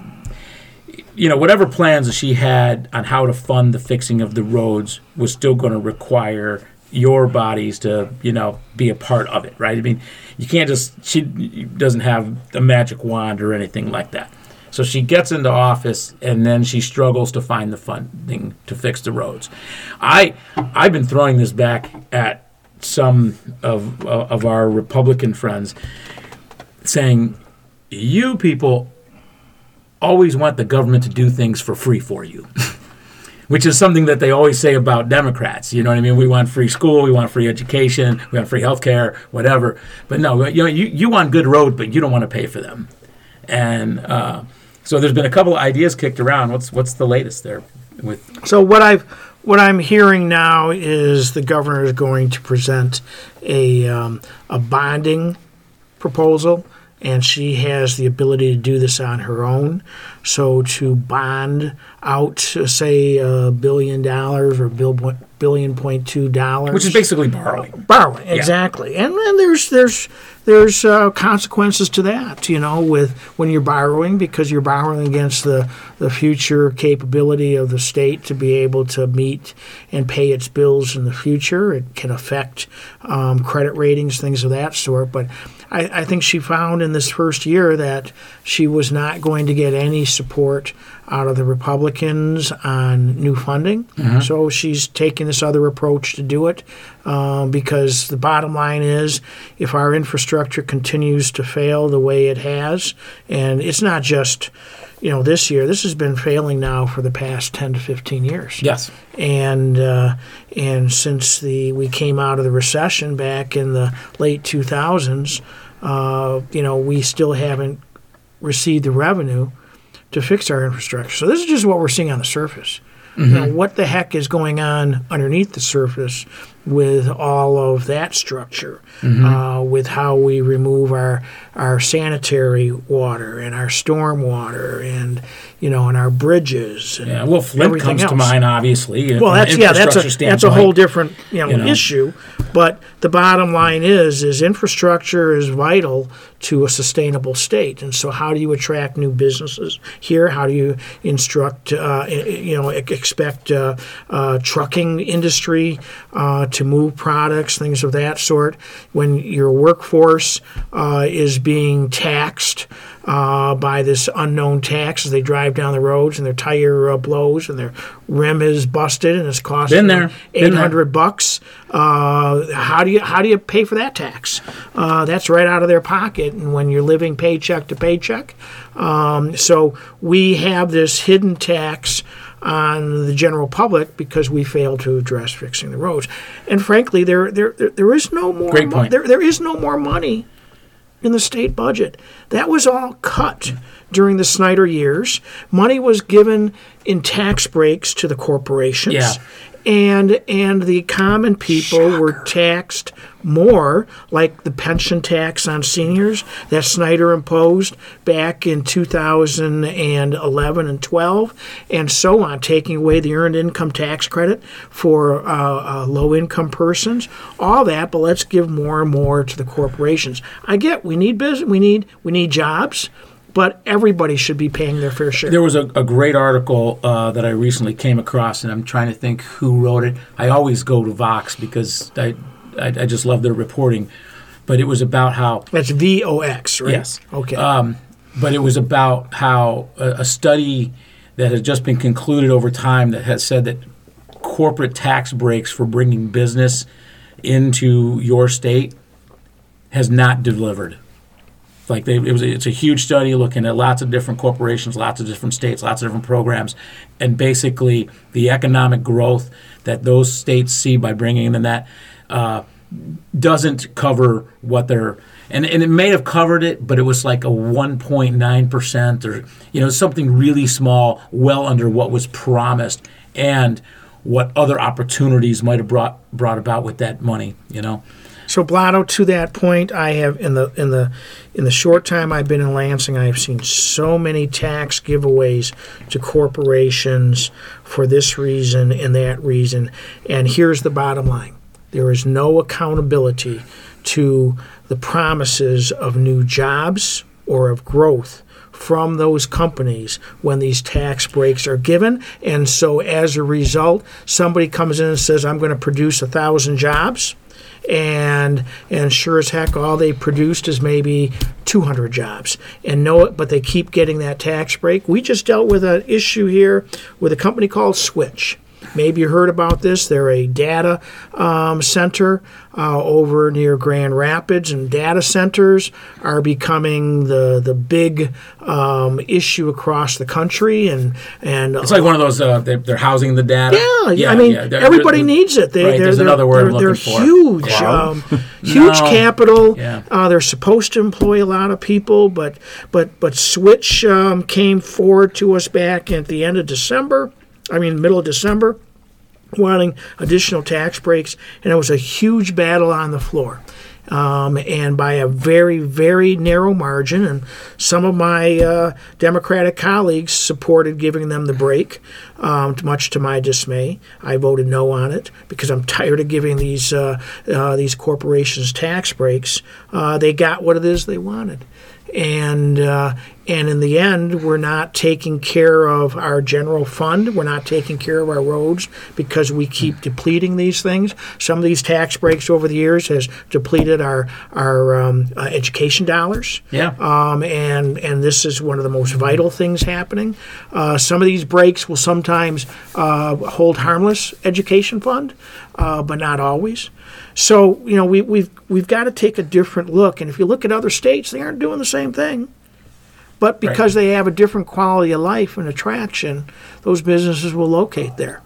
you know whatever plans she had on how to fund the fixing of the roads was still going to require your bodies to you know be a part of it, right? I mean, you can't just she doesn't have a magic wand or anything like that. So she gets into office and then she struggles to find the funding to fix the roads. I I've been throwing this back at some of of our Republican friends saying you people always want the government to do things for free for you. Which is something that they always say about Democrats. You know what I mean? We want free school, we want free education, we want free health care, whatever. But no, you you, you want good roads, but you don't want to pay for them. And uh, so there's been a couple of ideas kicked around. What's what's the latest there with So what I've what I'm hearing now is the governor is going to present a um, a bonding proposal, and she has the ability to do this on her own. So to bond out, uh, say, a billion dollars or bill, billion point two dollars, which is basically borrowing. borrowing exactly. And, and there's there's there's uh, consequences to that you know with when you're borrowing because you're borrowing against the the future capability of the state to be able to meet and pay its bills in the future. It can affect um, credit ratings things of that sort. But I, I think she found in this first year that she was not going to get any support out of the Republicans on new funding. So she's taking this other approach to do it um, because the bottom line is if our infrastructure continues to fail the way it has, and it's not just you know this year, this has been failing now for the past 10 to 15 years Yes. and uh, and since the we came out of the recession back in the late 2000s, uh, you know, we still haven't received the revenue to fix our infrastructure. So this is just what we're seeing on the surface. You know, what the heck is going on underneath the surface with all of that structure, uh, with how we remove our our sanitary water and our storm water and you know and our bridges. And Yeah. Well, Flint comes to mind, obviously. Well, that's yeah, that's a that's a whole different you know, you know. issue. But the bottom line is, is infrastructure is vital to a sustainable state. And so, how do you attract new businesses here? How do you instruct, uh, you know, expect uh, uh, trucking industry uh, to move products, things of that sort? When your workforce uh, is being taxed uh, by this unknown tax as they drive down the roads and their tire uh, blows and their rim is busted and it's costing them eight there. bucks. Uh, how do you how do you pay for that tax? Uh, that's right out of their pocket, and when you're living paycheck to paycheck, um, so we have this hidden tax on the general public because we failed to address fixing the roads. And frankly, there there there, there is no more Great mo- point. there there is no more money in the state budget. That was all cut during the Snyder years. Money was given in tax breaks to the corporations. Yeah. And and the common people were taxed more, like the pension tax on seniors that Snyder imposed back in 2011 and 12, and so on, taking away the earned income tax credit for uh, uh, low income persons. All that, but let's give more and more to the corporations. I get we need business, we need we need jobs, but everybody should be paying their fair share. There was a, a great article uh, that I recently came across, and I'm trying to think who wrote it. I always go to Vox because I, I, I just love their reporting. But it was about how That's VOX, right? Yes. Okay. Um, but it was about how a, a study that has just been concluded over time that has said that corporate tax breaks for bringing business into your state has not delivered. Like they, it was, it's a huge study looking at lots of different corporations, lots of different states, lots of different programs, and basically the economic growth that those states see by bringing in that uh, doesn't cover what they're and, and it may have covered it, but it was like a 1.9 percent or you know something really small, well under what was promised and what other opportunities might have brought brought about with that money. You know, So Blotto, to that point, I have in the in the in the short time I've been in Lansing, I have seen so many tax giveaways to corporations for this reason and that reason. And here's the bottom line: there is no accountability to the promises of new jobs or of growth from those companies when these tax breaks are given. And so as a result, somebody comes in and says, I'm going to produce a thousand jobs. And and sure as heck, all they produced is maybe 200 jobs, and know it. But they keep getting that tax break. We just dealt with an issue here with a company called Switch. Maybe you heard about this. They're a data um, center uh, over near Grand Rapids, and data centers are becoming the the big um, issue across the country. And and It's like one of those. Uh, they're, they're housing the data. yeah, I mean, yeah, everybody they're- needs it. They, right, they're, there's they're, another word they're, they're huge, um, huge No. capital. Yeah. Uh, they're supposed to employ a lot of people, but but but Switch um, came forward to us back at the end of December. I mean, middle of December, wanting additional tax breaks, and it was a huge battle on the floor. Um, and by a very, very narrow margin. And some of my uh, Democratic colleagues supported giving them the break, um, much to my dismay. I voted no on it because I'm tired of giving these uh, uh, these corporations tax breaks. Uh, they got what it is they wanted, and uh, and in the end, we're not taking care of our general fund. We're not taking care of our roads because we keep depleting these things. Some of these tax breaks over the years has depleted our our um, uh, education dollars. Yeah. Um, and and this is one of the most vital things happening. Uh, some of these breaks will sometimes uh, hold harmless education fund, uh, but not always. So you know we, we've we've got to take a different look. And if you look at other states, they aren't doing the same thing. But because they have a different quality of life and attraction, those businesses will locate there.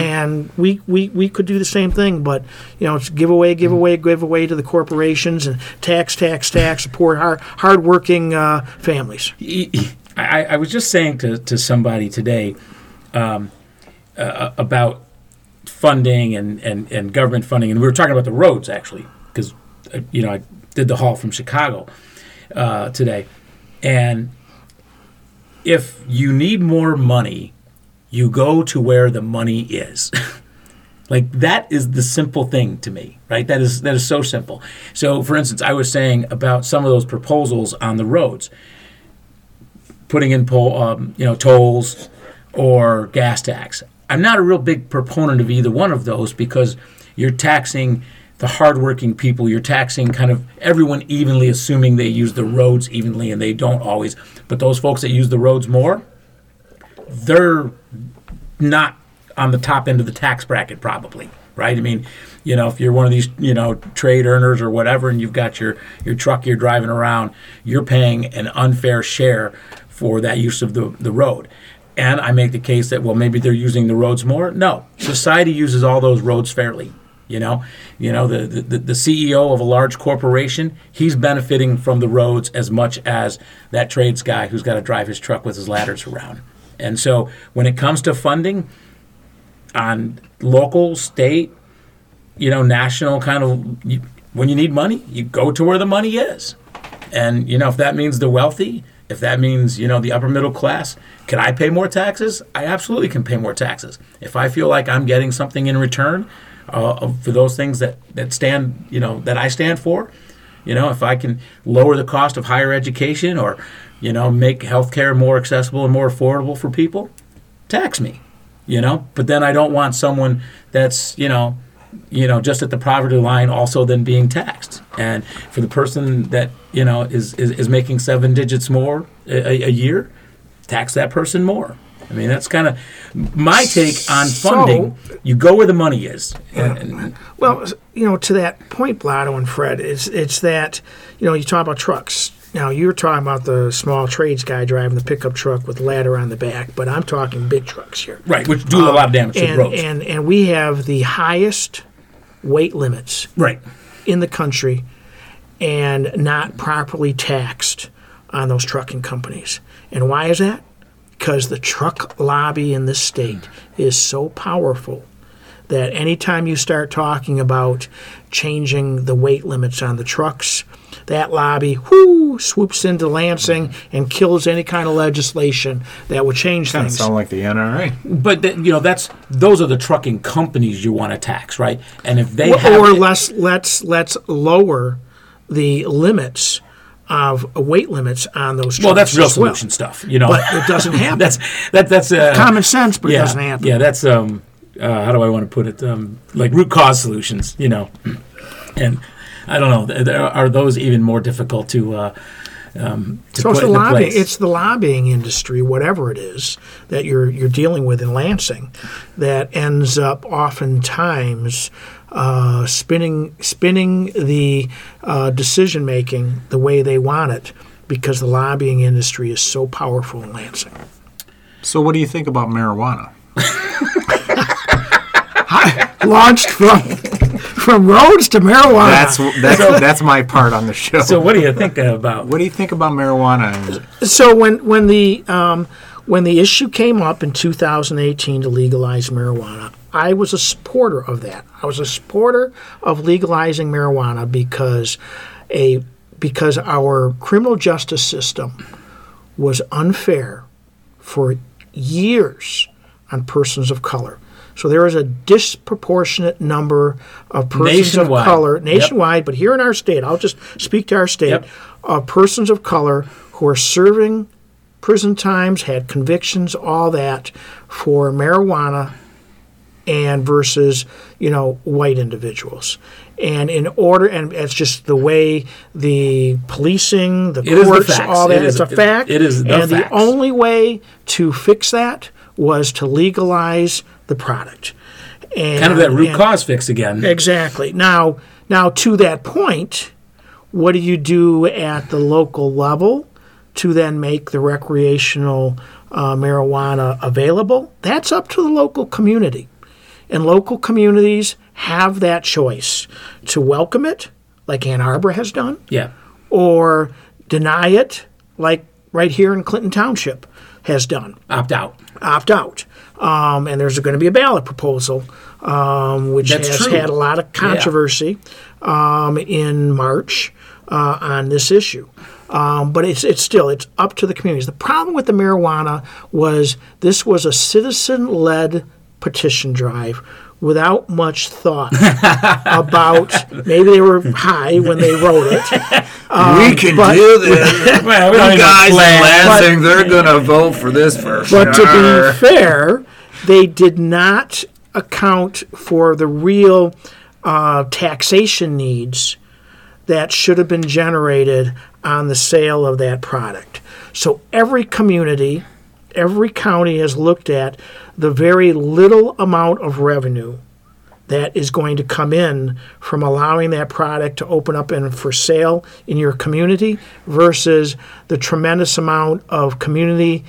And we, we, we could do the same thing, but you know, it's give away, give away, give away to the corporations and tax, tax, tax, support hard, hardworking uh, families. I, I was just saying to, to somebody today um, uh, about funding and, and, and government funding, and we were talking about the roads actually, because uh, you know I did the haul from Chicago uh, today, and if you need more money, you go to where the money is. Like that is the simple thing to me, right? That is that is so simple. So, for instance, I was saying about some of those proposals on the roads, putting in pol- um, you know tolls or gas tax. I'm not a real big proponent of either one of those because you're taxing the hardworking people. You're taxing kind of everyone evenly, assuming they use the roads evenly, and they don't always. But those folks that use the roads more, they're not on the top end of the tax bracket probably right i mean you know if you're one of these you know trade earners or whatever and you've got your your truck you're driving around you're paying an unfair share for that use of the, the road and i make the case that well maybe they're using the roads more. No society uses all those roads fairly you know? You know the, the, the ceo of a large corporation he's benefiting from the roads as much as that trades guy who's got to drive his truck with his ladders around. And so when it comes to funding on local, state, you know, national kind of you, when you need money, you go to where the money is. And you know, if that means the wealthy, if that means, you know, the upper middle class, can I pay more taxes? I absolutely can pay more taxes. If I feel like I'm getting something in return uh, for those things that that stand, you know, that I stand for, you know, if I can lower the cost of higher education or, you know, make healthcare more accessible and more affordable for people, tax me you know but then i don't want someone that's you know you know just at the poverty line also then being taxed. And for the person that you know is is, is making seven digits more a, a year tax that person more. I mean that's kind of my take on funding you go where the money is. And, and Well, you know, to that point, Blotto and Fred, it's it's that you know you talk about trucks. Now you're talking about the small trades guy driving the pickup truck with ladder on the back, but I'm talking big trucks here. right which do a lot of um, damage to the And roads and and we have the highest weight limits right in the country, and not properly taxed on those trucking companies. And why is that? Because the truck lobby in this state is so powerful that anytime you start talking about changing the weight limits on the trucks, that lobby whoo, swoops into Lansing and kills any kind of legislation that would change Kind of things. sound like the NRA. But th- you know, that's those are the trucking companies you want to tax, right? And if they or, have or let's let's let's lower the limits of uh, weight limits on those. Trucks. Well, that's real as well. solution stuff, you know. But it doesn't happen. that's that that's uh, common sense, but yeah, it doesn't happen. Yeah, that's um, uh, how do I want to put it? Um, like root cause solutions, you know. And I don't know, there are those even more difficult to uh, um, to So it's put the into lobbying. place? It's the lobbying industry, whatever it is that you're you're dealing with in Lansing, that ends up oftentimes uh, spinning spinning the uh, decision making the way they want it, because the lobbying industry is so powerful in Lansing. So, what do you think about marijuana? Launched from from roads to marijuana. That's that's that's my part on the show. so what do you think about? what do you think about marijuana? So when when the um, when the issue came up in 2018 to legalize marijuana, I was a supporter of that. I was a supporter of legalizing marijuana because a because our criminal justice system was unfair for years on persons of color. So there is a disproportionate number of persons Nationwide. of color Yep. nationwide, but here in our state, I'll just speak to our state, Yep. of persons of color who are serving prison times, had convictions, all that for marijuana and versus you know white individuals and in order and it's just the way the policing the It the courts facts. all that It is- it's a fact it is the and facts. the only way to fix that was to legalize the product and, kind of that root and- cause fix again. Exactly. Now, now to that point, what do you do at the local level to then make the recreational uh, marijuana available? That's up to the local community, and local communities have that choice to welcome it, like Ann Arbor has done, Yeah. or deny it, like right here in Clinton Township has done Opt out. opt out. Um, and there's going to be a ballot proposal, um, which That's has true. had a lot of controversy um, in March uh, on this issue. Um, but it's it's still it's up to the communities. The problem with the marijuana was this was a citizen-led petition drive without much thought about maybe they were high when they wrote it. we can but- do this. Well, we don't even guys in plan. Lansing, they're gonna vote for this for But to be fair, they did not account for the real uh, taxation needs that should have been generated on the sale of that product. So every community, every county has looked at the very little amount of revenue that is going to come in from allowing that product to open up and for sale in your community versus the tremendous amount of community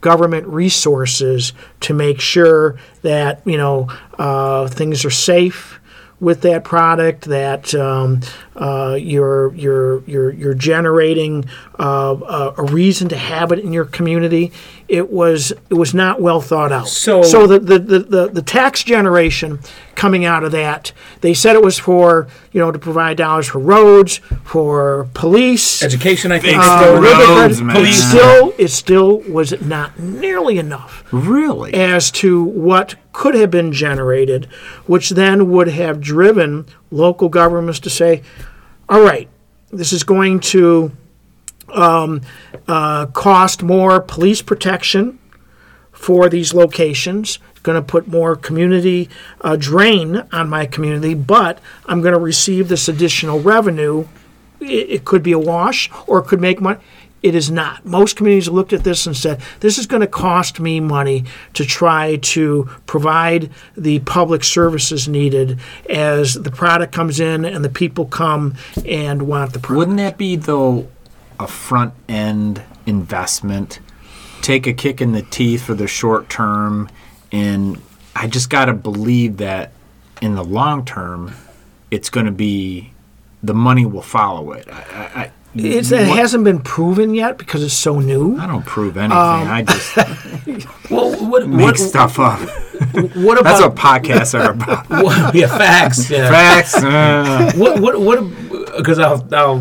government resources to make sure that you know uh, things are safe with that product that um, uh, you're you're you're you're generating uh, a, a reason to have it in your community. It was it was not well thought out. So- so the the, the, the the tax generation coming out of that, they said it was for you know to provide dollars for roads, for police, Education, I think. Uh, still- roads, man. Still it still was not nearly enough really? as to what could have been generated, which then would have driven local governments to say, all right, this is going to um, uh, cost more police protection for these locations. Going to put more community uh, drain on my community, but I'm going to receive this additional revenue. It, it could be a wash or it could make money. It is not. Most communities looked at this and said, this is going to cost me money to try to provide the public services needed as the product comes in and the people come and want the product. Wouldn't that be though a front end investment? Take a kick in the teeth for the short term, and I just got to believe that in the long term, it's going to be the money will follow it. I, I, I- It's, it hasn't been proven yet because it's so new. I don't prove anything. Um, I just well, what, make what, stuff up. what That's what podcasts are about. what- yeah, facts. Yeah. Facts. uh, what what what because I'll I'll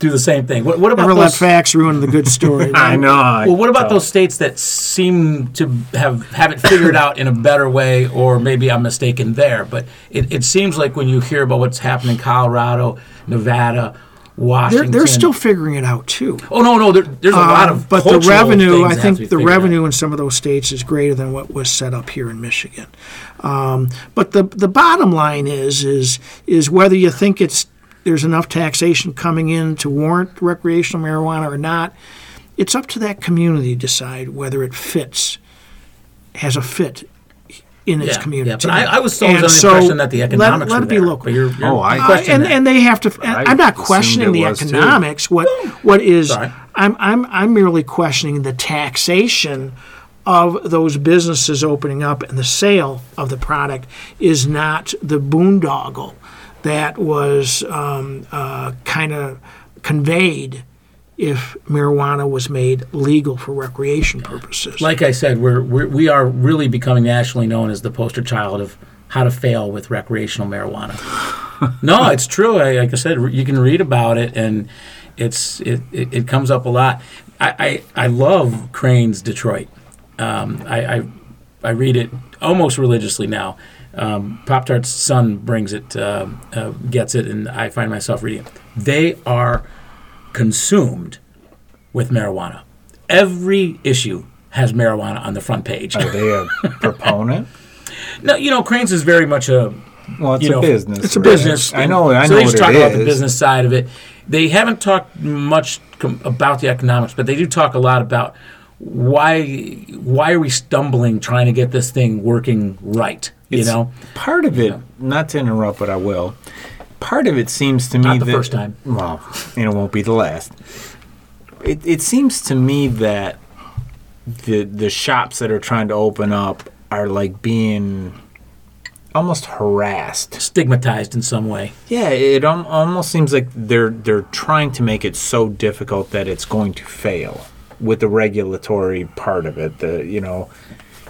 do the same thing. What, what about Never let those? facts ruin the good story. I know. I- Well, what about those states that seem to have have it figured out in a better way, or maybe I'm mistaken there? But it, it seems like when you hear about what's happening in Colorado, Nevada, They're, Washington, they're still figuring it out too. Oh no, no, there, there's a lot Um, of but the revenue, I think have to be the figured out. revenue in some of those states is greater than what was set up here in Michigan. Um, but the the bottom line is is is whether you think it's there's enough taxation coming in to warrant recreational marijuana or not, it's up to that community to decide whether it fits, has a fit in its Yeah, community. yeah, but I, I was always And under the so impression that the let- economics let were it be there. local. But you're, you're Oh, I- Uh, and, that. and they have to. And I I'm not questioning the was, too. economics. What what is? Sorry. I'm I'm I'm merely questioning the taxation of those businesses opening up and the sale of the product is not the boondoggle that was um, uh, kind of conveyed if marijuana was made legal for recreation purposes. like I said, we're, we're we are really becoming nationally known as the poster child of how to fail with recreational marijuana. no, it's true. I, like I said, you can read about it, and it's it, it, it comes up a lot. I, I, I love Crain's Detroit. Um, I, I I read it almost religiously now. Um, Pop Tart's son brings it, uh, uh, gets it, and I find myself reading it. They are consumed with marijuana. Every issue has marijuana on the front page. Are they a proponent? no, you know, Crain's is very much a Well, it's You a know, business. it's a right? business. I know. I so know So they just talk about the business side of it. They haven't talked much com- about the economics, but they do talk a lot about why why are we stumbling trying to get this thing working right. You know, Part of it, not to interrupt, but I will. Part of it seems to me Not the that first time. Well, and it won't be the last. It, it seems to me that the the shops that are trying to open up are like being almost harassed. stigmatized in some way. Yeah, it al- almost seems like they're they're trying to make it so difficult that it's going to fail with the regulatory part of it. The you know,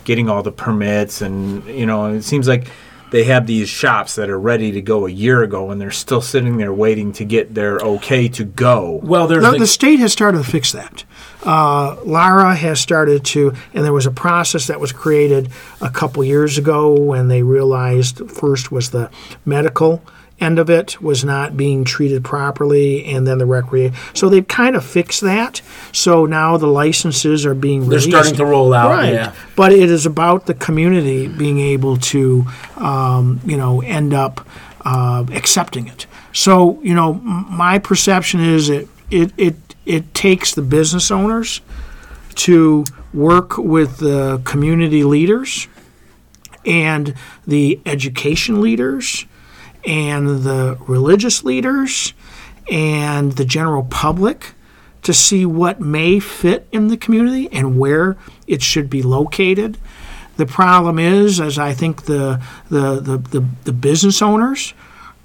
getting all the permits and you know, it seems like they have these shops that are ready to go a year ago and they're still sitting there waiting to get their okay to go. Well, there's the, the, the state has started to fix that. Uh, LARA has started to, and there was a process that was created a couple years ago when they realized first was the medical end of it was not being treated properly, and then the recreation. So they've kind of fixed that. So now the licenses are being they're released. starting to roll out. Right. Yeah. But it is about the community being able to, um, you know, end up uh, accepting it. So, you know, m- my perception is it, it, it, it takes the business owners to work with the community leaders and the education leaders and the religious leaders and the general public to see what may fit in the community and where it should be located. The problem is, as I think the the, the, the, the business owners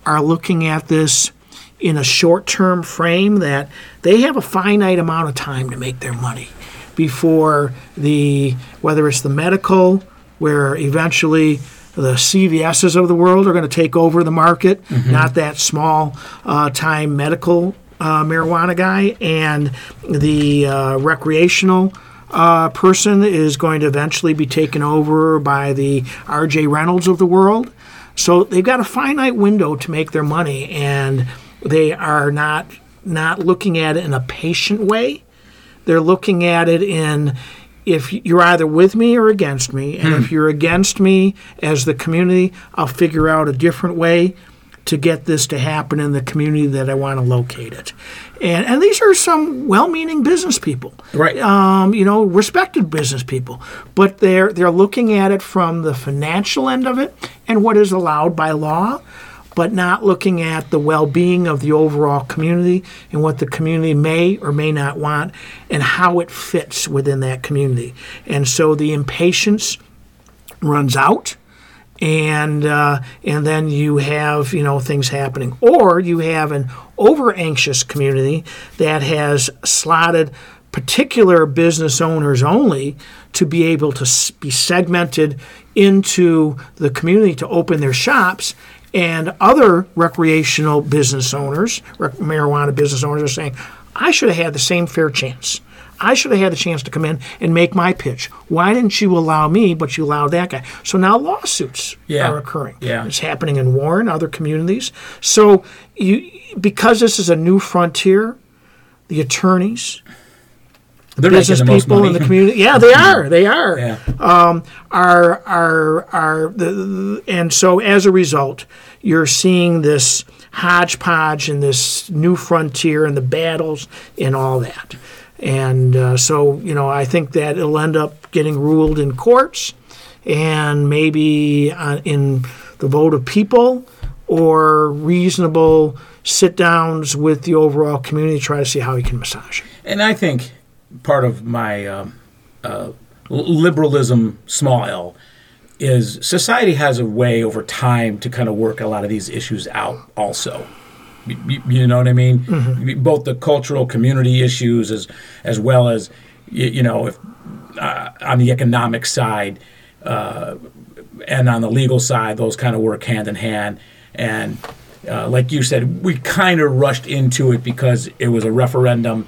are looking at this in a short term frame that they have a finite amount of time to make their money before the whether it's the medical where eventually the CVSs of the world are going to take over the market, not that small uh, time medical uh, marijuana guy, and the uh, recreational uh, person is going to eventually be taken over by the RJ Reynolds of the world. So they've got a finite window to make their money, and they are not not looking at it in a patient way. They're looking at it in if you're either with me or against me, and if you're against me as the community, I'll figure out a different way to get this to happen in the community that I want to locate it. And and these are some well-meaning business people Right. um, you know, respected business people, but they're they're looking at it from the financial end of it and what is allowed by law, but not looking at the well-being of the overall community and what the community may or may not want and how it fits within that community. And so the impatience runs out and uh, and then you have you know things happening, or you have an over anxious community that has slotted particular business owners only to be able to be segmented into the community to open their shops And other recreational business owners, rec- marijuana business owners, are saying, I should have had the same fair chance. I should have had the chance to come in and make my pitch. Why didn't you allow me, but you allowed that guy? So now lawsuits Yeah. are occurring. Yeah. It's happening in Warren, other communities. So you, because this is a new frontier, the attorneys, They're business making the most people in the community, yeah, they are. They are yeah. are are are the, the- and so as a result, you're seeing this hodgepodge and this new frontier and the battles and all that. And uh, so you know, I think that it'll end up getting ruled in courts and maybe uh, in the vote of people or reasonable sit downs with the overall community to try to see how you can massage it. And I think part of my um, uh, liberalism, small l, is society has a way over time to kind of work a lot of these issues out also. You know what I mean? Both the cultural community issues as as well as you, you know if uh, on the economic side uh, and on the legal side, those kind of work hand in hand. And uh, like you said, we kind of rushed into it because it was a referendum.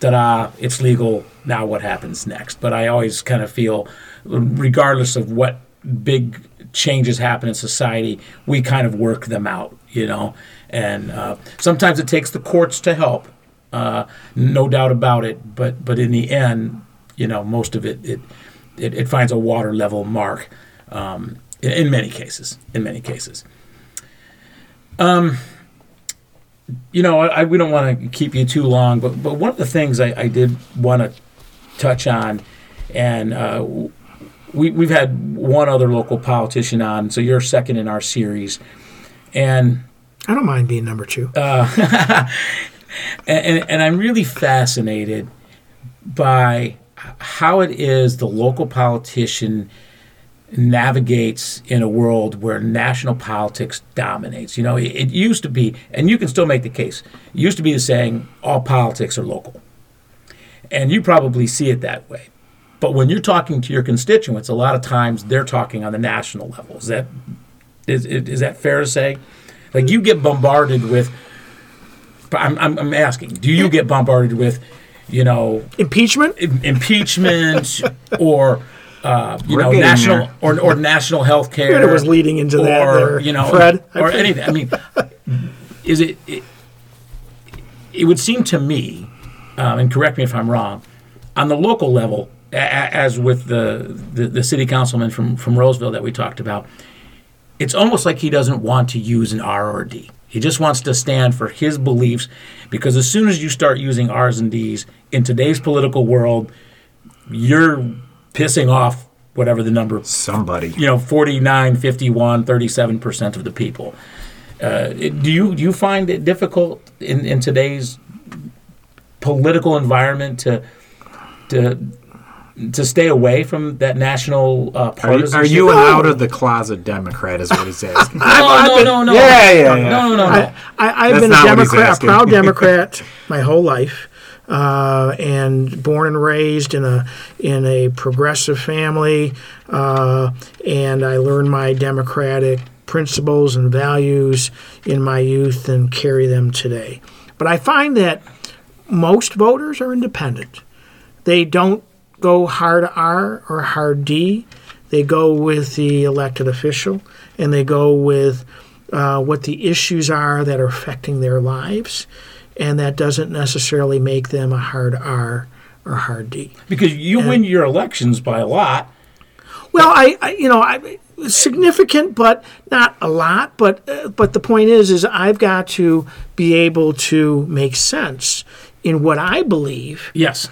Ta-da! It's legal. Now what happens next? But I always kind of feel, regardless of what big changes happen in society, we kind of work them out, you know. And uh, sometimes it takes the courts to help, uh, no doubt about it. But but in the end, you know, most of it it it, it finds a water level mark um, in, in many cases. In many cases. Um, you know, I, we don't want to keep you too long, but but one of the things I, I did want to touch on, and uh, we we've had one other local politician on, so you're second in our series, and I don't mind being number two. and, and, and I'm really fascinated by how it is the local politician navigates in a world where national politics dominates. You know, it, it used to be, and you can still make the case, it used to be the saying, all politics are local. And you probably see it that way. But when you're talking to your constituents, a lot of times they're talking on the national level. Is that is, is, that fair to say? Like you get bombarded with. I'm, I'm, I'm asking, do you get bombarded with, you know, Impeachment? im- impeachment or uh, you We're know national there. or, or national health care It was leading into that or there, you know Fred. or anything i mean is it it, it would seem to me um, and correct me if i'm wrong on the local level a- a- as with the, the the city councilman from from roseville that we talked about it's almost like he doesn't want to use an r or a d he just wants to stand for his beliefs because as soon as you start using r's and d's in today's political world you're pissing off whatever the number Somebody. you know 49 51 37% of the people uh, do you do you find it difficult in, in today's political environment to to to stay away from that national uh, Are you, are you an out of the closet Democrat? Is what he's asking. No, no, no, no. Yeah, yeah, yeah. No, no, no. I, I, I've That's been a not what he's Democrat, a proud Democrat my whole life, uh, and born and raised in a in a progressive family, uh, and I learned my democratic principles and values in my youth and carry them today. But I find that most voters are independent. They don't go hard R or hard D. They go with the elected official and they go with uh, what the issues are that are affecting their lives. And that doesn't necessarily make them a hard R or hard D. because you win your elections by a lot Well, I, I you know, I significant, but not a lot. But uh, but the point is, is I've got to be able to make sense in what I believe yes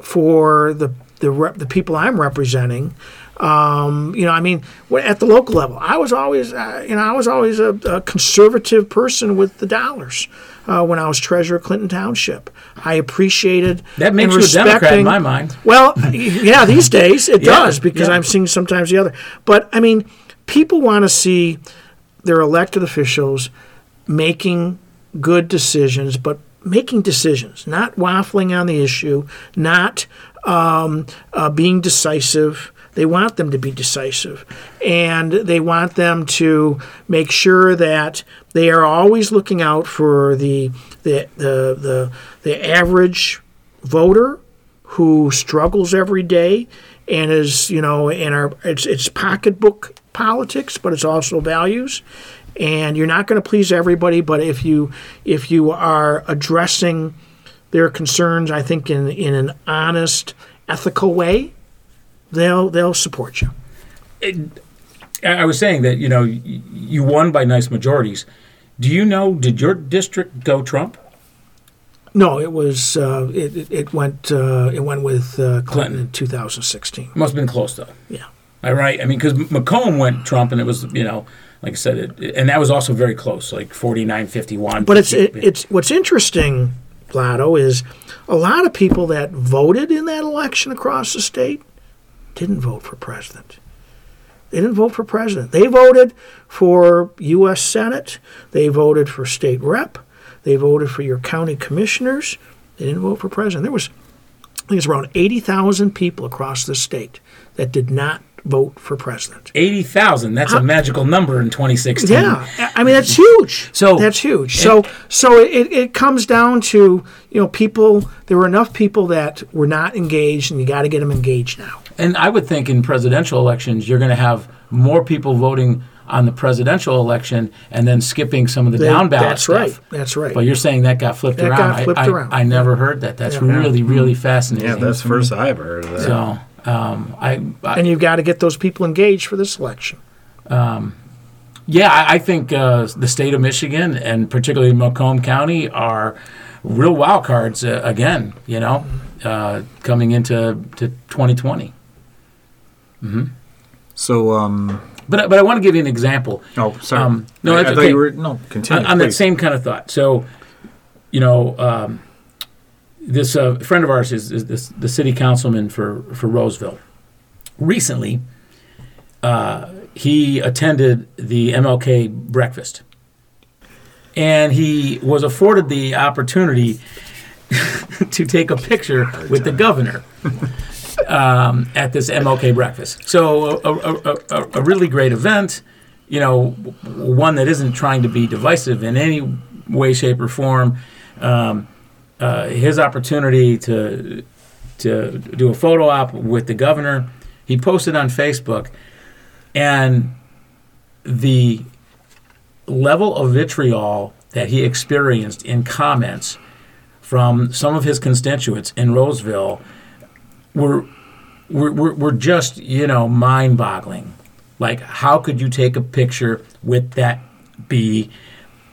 for the the rep, the people I'm representing. Um, you know, I mean, at the local level, I was always, uh, you know, I was always a, a conservative person with the dollars. Uh, when I was treasurer of Clinton Township, I appreciated that makes you a democrat in my mind well, yeah, these days it Yeah, does because yeah. I'm seeing sometimes the other. But I mean, people want to see their elected officials making good decisions, but making decisions, not waffling on the issue, not um, uh, being decisive, They want them to be decisive, and they want them to make sure that they are always looking out for the the the the, the average voter who struggles every day and is you know in our it's it's pocketbook politics, but it's also values. And you're not going to please everybody, but if you if you are addressing their concerns, I think in in an honest, ethical way, they'll they'll support you. I I was saying that you know you won by nice majorities. Do you know? Did your district go Trump? No, it was uh, it, it it went uh, it went with uh, Clinton, Clinton. in 2016. Must have been close though. Yeah. All right. I mean, because Macomb went Trump, and it was you know, like I said, it, and that was also very close, like 49-51. But it's it, it's what's interesting, Plato, is a lot of people that voted in that election across the state didn't vote for president. They didn't vote for president. They voted for U.S. Senate. They voted for state rep. They voted for your county commissioners. They didn't vote for president. There was, I think it's around 80,000 people across the state that did not vote for president. eighty thousand. That's a uh, magical number in 2016. Yeah, I- I mean that's huge. So- that's huge. So so it, it comes down to you know people. There were enough people that were not engaged, and you got to get them engaged now. And I would think in presidential elections, you're going to have more people voting on the presidential election and then skipping some of the They- down ballot that's stuff. right. That's right. But you're saying that got flipped That around. got I- flipped I, around. I, never heard that. That's Yeah. really, really mm-hmm. fascinating. Yeah, that's the first I've heard of that. so. Um, I, I and you've got to get those people engaged for this election. yeah, I, I think uh, the state of Michigan and particularly Macomb County are real wild cards uh, again. You know, uh, coming into to 2020. So, um, But but I want to give you an example. oh, sorry. Um, no, I, that's I thought okay. you were no continue. on, on that same kind of thought. So, you know, um, this uh, friend of ours is, is this, the city councilman for, for Roseville. Recently, uh, he attended the MLK breakfast, and he was afforded the opportunity to take a picture with the governor. Um, at this MLK breakfast, so a, a, a, a really great event you know, one that isn't trying to be divisive in any way, shape, or form. Um, uh, his opportunity to to do a photo op with the governor, he posted on Facebook, and the level of vitriol that he experienced in comments from some of his constituents in Roseville were were, were, were just you know mind-boggling. Like, how could you take a picture with that be?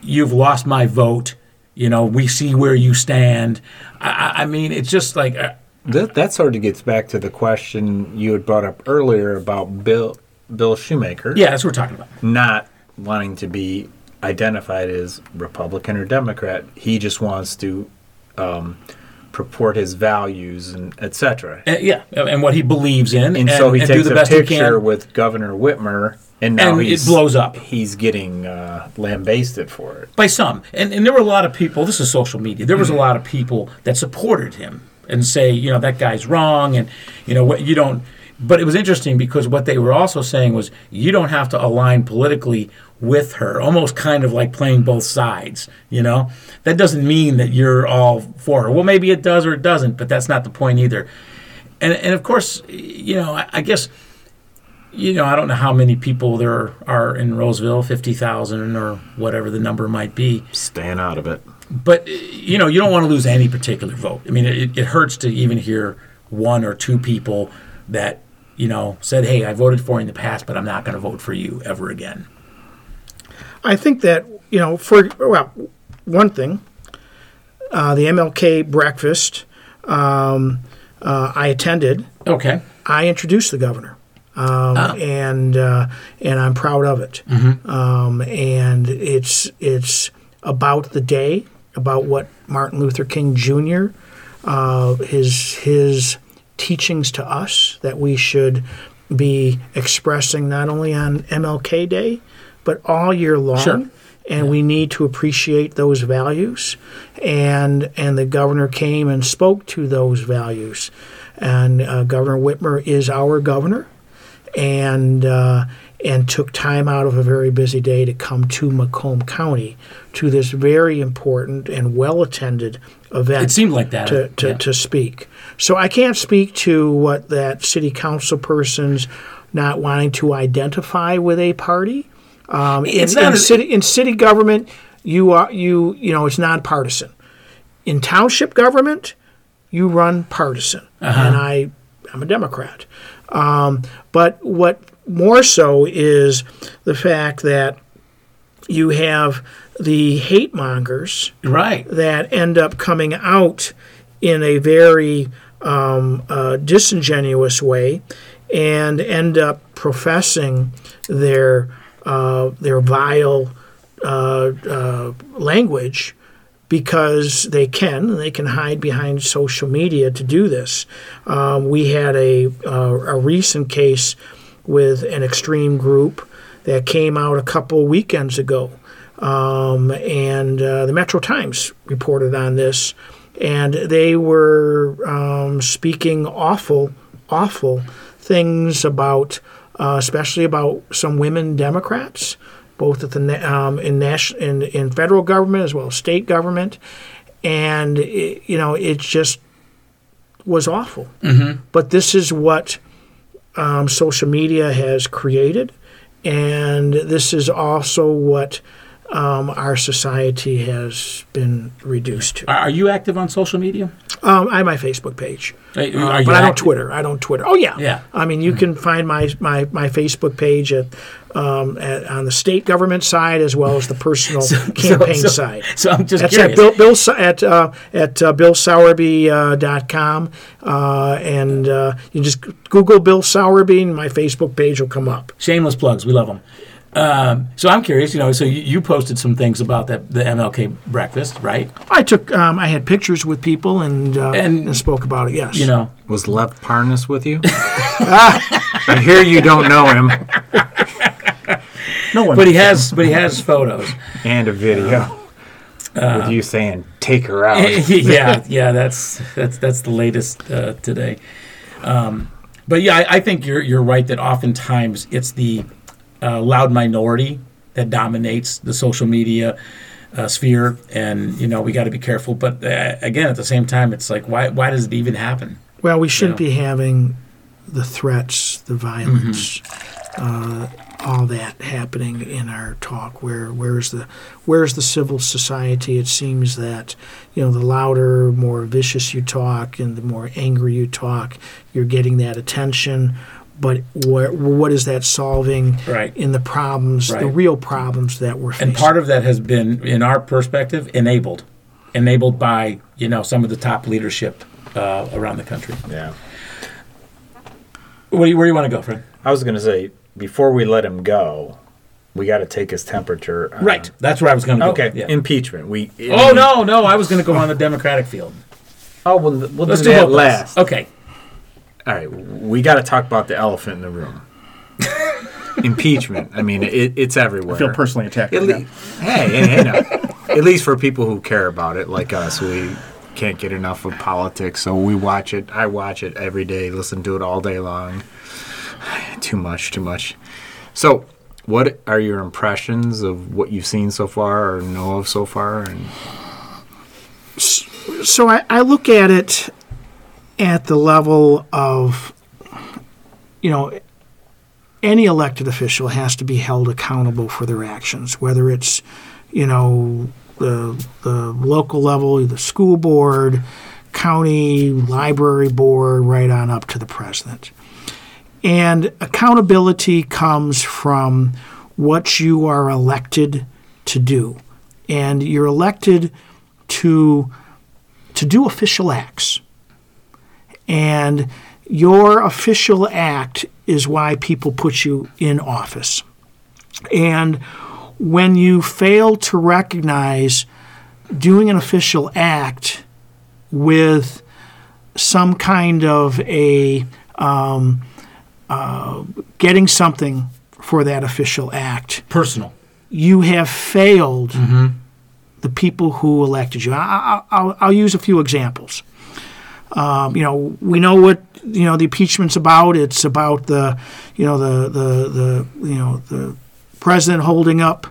You've lost my vote. You know, we see where you stand. I, I- mean, it's just like, uh, That, that sort of gets back to the question you had brought up earlier about Bill Bill Shoemaker yeah, that's what we're talking about. not wanting to be identified as Republican or Democrat. He just wants to um, purport his values and etc. Uh, yeah, and what he believes in, And, so he and takes do the a best he picture with Governor Whitmer, and now And it blows up. He's getting uh, lambasted for it. by some. And, and there were a lot of people, this is social media, there was a lot of people that supported him and say, you know, that guy's wrong and, you know, what you don't. But it was interesting because what they were also saying was you don't have to align politically with her, almost kind of like playing both sides, you know? That doesn't mean that you're all for her. Well, maybe it does or it doesn't, but that's not the point either. And, and of course, you know, I, I guess you know, I don't know how many people there are in Roseville, 50,000 or whatever the number might be. Staying out of it. But, you know, you don't want to lose any particular vote. I mean, it, it hurts to even hear one or two people that, you know, said, hey, I voted for you in the past, but I'm not going to vote for you ever again. I think that you know, for well, one thing, uh, the MLK breakfast um, uh, I attended. Okay. I introduced the governor, um, and uh, and I'm proud of it. Um, and it's it's about the day, about what Martin Luther King Jr. Uh, his his teachings to us that we should be expressing not only on MLK Day, but all year long. Sure. And we need to appreciate those values, and and the governor came and spoke to those values, and uh, Governor Whitmer is our governor, and uh, and took time out of a very busy day to come to Macomb County to this very important and well attended event It seemed like that. to, to, yeah. to speak. So I can't speak to what that city council person's not wanting to identify with a party. Um, in, in city in city government, you are you you know it's nonpartisan. In township government, you run partisan, Uh-huh. and I I'm a Democrat. Um, but what more so is the fact that you have the hate mongers right. that end up coming out in a very um, uh, disingenuous way and end up professing their uh, their vile uh, uh, language because they can they can hide behind social media to do this. Um, we had a uh, a recent case with an extreme group that came out a couple weekends ago um, and uh, the Metro Times reported on this, and they were um, speaking awful, awful things about, uh, especially about some women Democrats, both at the um, in national in, in federal government as well as state government, and it, you know it just was awful. But this is what um, social media has created, and this is also what um, our society has been reduced to. Are, you active on social media? Um, I have my Facebook page, Are, uh, are but I don't? Twitter. I don't Twitter. Oh yeah, Yeah. I mean, you can find my my, my Facebook page at, um, at on the state government side as well as the personal campaign so, side. So I'm just That's curious. at Bill, Bill at uh, at uh, billsowerby.com, uh, dot com, uh, and uh, you just Google Bill Sowerby, and my Facebook page will come up. Shameless plugs. We love them. Um, so I'm curious. You know, so you, you posted some things about that the MLK breakfast, right? I took um, I had pictures with people and uh, And- and, spoke about it. Yes, You know, Was Lev Parnas with you? I hear you don't know him. No one. but he has but he has photos. And a video with you saying, take her out. yeah, yeah, that's that's that's the latest uh, today. Um, but yeah, I, I think you're you're right that oftentimes it's the uh, loud minority that dominates the social media uh, sphere, and you know we got to be careful. But uh, again, at the same time, it's like why why does it even happen? Well, we shouldn't Yeah. be having the threats, the violence, uh, all that happening in our talk. Where where's the where's the civil society? It seems that you know the louder, more vicious you talk, and the more angry you talk, you're getting that attention. But what what is that solving Right. in the problems, the real problems that we're facing? And part of that has been, in our perspective, enabled, enabled by you know some of the top leadership uh, around the country. Yeah. Where do you, where do you want to go, Fred? I was going to say, before we let him go, we got to take his temperature. on- Right, that's where I was going to go. Okay. Yeah. Impeachment. We. Oh no, no! I was going to go on the Democratic field. Oh, well, we'll Let's do do that last. Okay. All right, we got to talk about the elephant in the room. Impeachment. I mean, it, it's everywhere. I feel personally attacked. At right le- now. hey, hey, hey, no. At least for people who care about it, like us, we can't get enough of politics, so we watch it. I watch it every day, listen to it all day long. too much, too much. So, what are your impressions of what you've seen so far or know of so far? And so I, I look at it at the level of, you know, any elected official has to be held accountable for their actions, whether it's, you know, the, the local level, the school board, county, library board, right on up to the president. And accountability comes from what you are elected to do. And you're elected to to do official acts. And your official act is why people put you in office. And when you fail to recognize doing an official act with some kind of a um, uh, getting something for that official act, Personal. you have failed the people who elected you. I, I, I'll, I'll use a few examples. Um, you know, we know what you know the impeachment's about. It's about the, you know, the the the you know the president holding up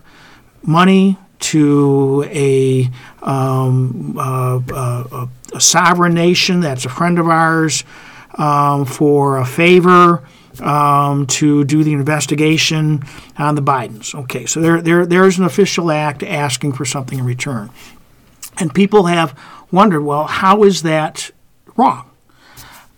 money to a, um, uh, uh, a sovereign nation that's a friend of ours um, for a favor um, to do the investigation on the Bidens. Okay, so there, there, there's an official act asking for something in return. And people have wondered, well, how is that wrong?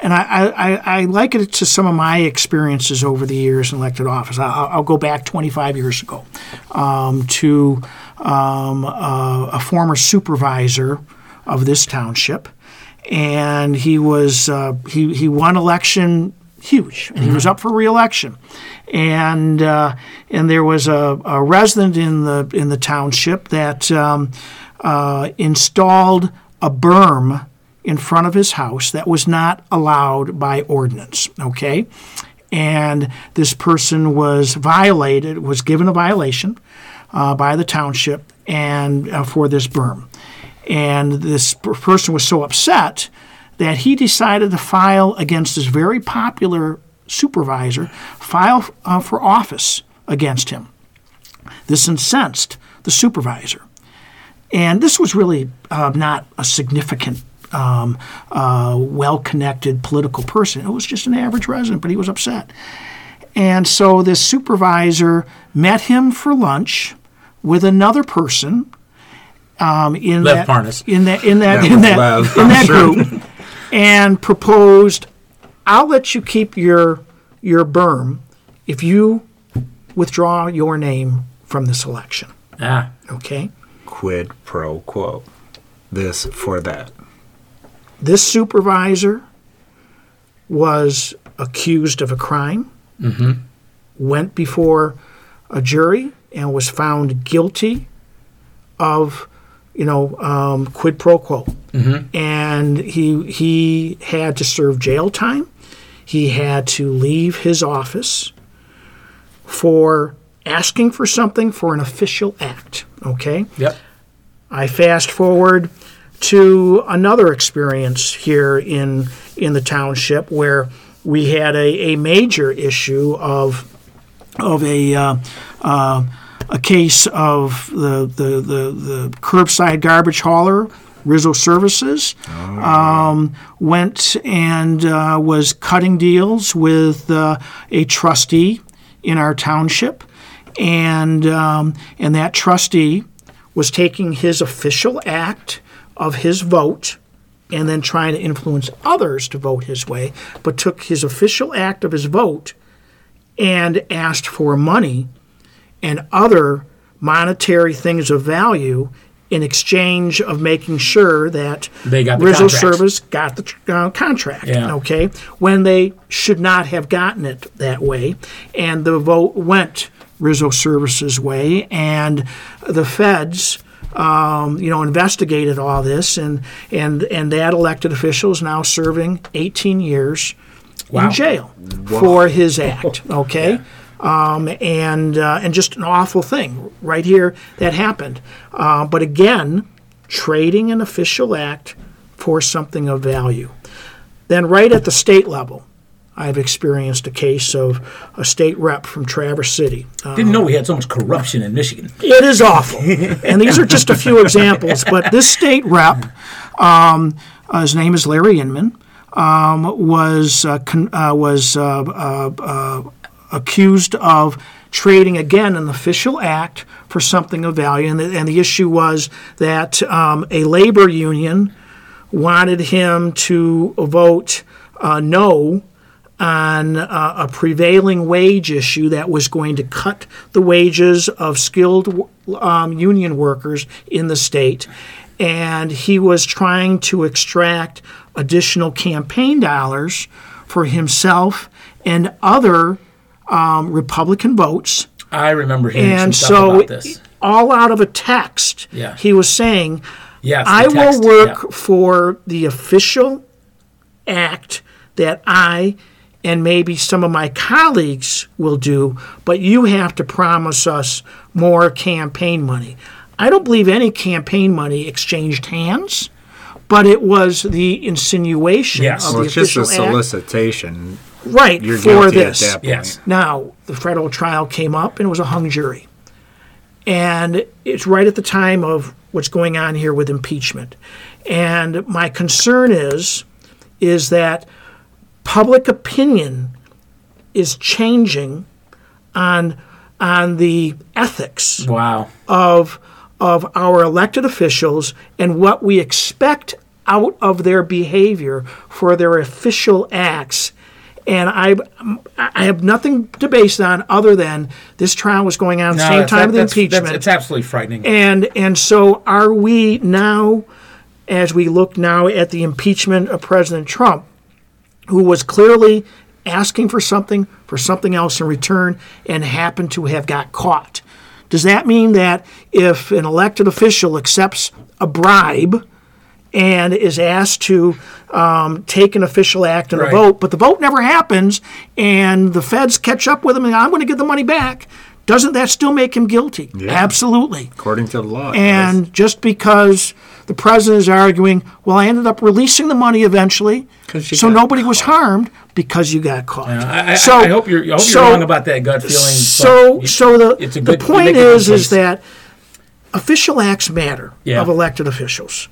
And I, I, I liken it to some of my experiences over the years in elected office. I'll, I'll go back 25 years ago um, to um, a, a former supervisor of this township, and he was uh, he he won election huge, and he was up for reelection, and uh, and there was a, a resident in the in the township that um, uh, installed a berm in front of his house that was not allowed by ordinance. Okay. And this person was violated, was given a violation uh, by the township and uh, for this berm. And this person was so upset that he decided to file against this very popular supervisor, file uh, for office against him. This incensed the supervisor. And this was really uh, not a significant, um, uh, well connected political person. It was just an average resident, but he was upset. And so this supervisor met him for lunch with another person um, in Lev that Parnas. in that in that That in that, Lev, in I'm that sure. group, and proposed, "I'll let you keep your your berm if you withdraw your name from this election." Ah, Okay. Quid pro quo. This for that. This supervisor was accused of a crime, went before a jury, and was found guilty of, you know, um, quid pro quo. And he he had to serve jail time. He had to leave his office for asking for something for an official act. Okay. yep. I fast forward to another experience here in in the township where we had a, a major issue of of a uh, uh, a case of the, the, the, the curbside garbage hauler, Rizzo Services, um, went and uh, was cutting deals with uh, a trustee in our township, and um, and that trustee was taking his official act of his vote and then trying to influence others to vote his way, but took his official act of his vote and asked for money and other monetary things of value in exchange of making sure that They got the Rizzo contracts. Service got the uh, contract. Yeah. Okay, when they should not have gotten it that way, and the vote went Rizzo Services way, and the feds. Um, you know, investigated all this, and and and that elected official is now serving 18 years Wow. in jail for his act. Okay, um, and uh, and just an awful thing right here that happened. Uh, but again, trading an official act for something of value. Then, right at the state level, I've experienced a case of a state rep from Traverse City. Uh, Didn't know we had so much corruption in Michigan. it is awful. and these are just a few examples. But this state rep, um, uh, his name is Larry Inman, um, was uh, con- uh, was uh, uh, uh, accused of trading again an official act for something of value, and the, and the issue was that um, a labor union wanted him to vote uh, no on uh, a prevailing wage issue that was going to cut the wages of skilled um, union workers in the state. And he was trying to extract additional campaign dollars for himself and other um, Republican votes. I remember hearing And so, about this. all out of a text, Yeah. he was saying, Yes, I text, will work yeah. for the official act that I and maybe some of my colleagues will do, but you have to promise us more campaign money. I don't believe any campaign money exchanged hands, but it was the insinuation Yes. of Well, the it's just a official act, solicitation. right You're for this. at that point. Yes. Now, the federal trial came up and it was a hung jury. And it's right at the time of what's going on here with impeachment. And my concern is is that public opinion is changing on on the ethics Wow. of of our elected officials and what we expect out of their behavior for their official acts. And I, I have nothing to base it on other than this trial was going on at the No, same that's- time of the that's- that's- impeachment. it's absolutely frightening. And and so are we now, as we look now at the impeachment of President Trump, who was clearly asking for something for something else in return and happened to have got caught. Does that mean that if an elected official accepts a bribe and is asked to um, take an official act and Right. a vote, but the vote never happens and the feds catch up with him and I'm going to give the money back, doesn't that still make him guilty? Absolutely. According to the law. And just because the president is arguing, well, I ended up releasing the money eventually, so nobody was harmed because you got caught. I, I, so I hope you're, I hope so- you're wrong about that gut feeling. So, you- so the the good- you point make a good is, is that official acts matter Yeah. of elected officials,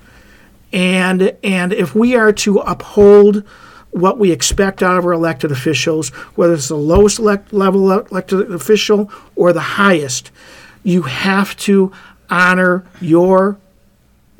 and and if we are to uphold what we expect out of our elected officials, whether it's the lowest elect, level elected official or the highest, you have to honor your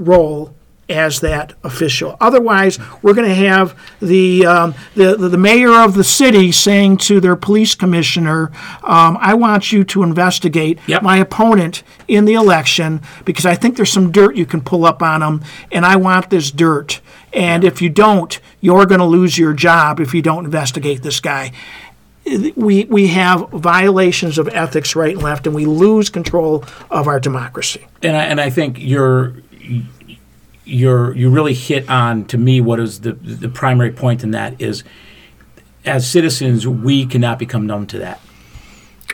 role as that official. Otherwise, we're going to have the, um, the the mayor of the city saying to their police commissioner, um, "I want you to investigate Yep. my opponent in the election because I think there's some dirt you can pull up on him, and I want this dirt. And if you don't, you're going to lose your job if you don't investigate this guy." We, we have violations of ethics right and left, and we lose control of our democracy. and I, and I think you're you're you really hit on to me what is the the primary point in that is as citizens we cannot become numb to that.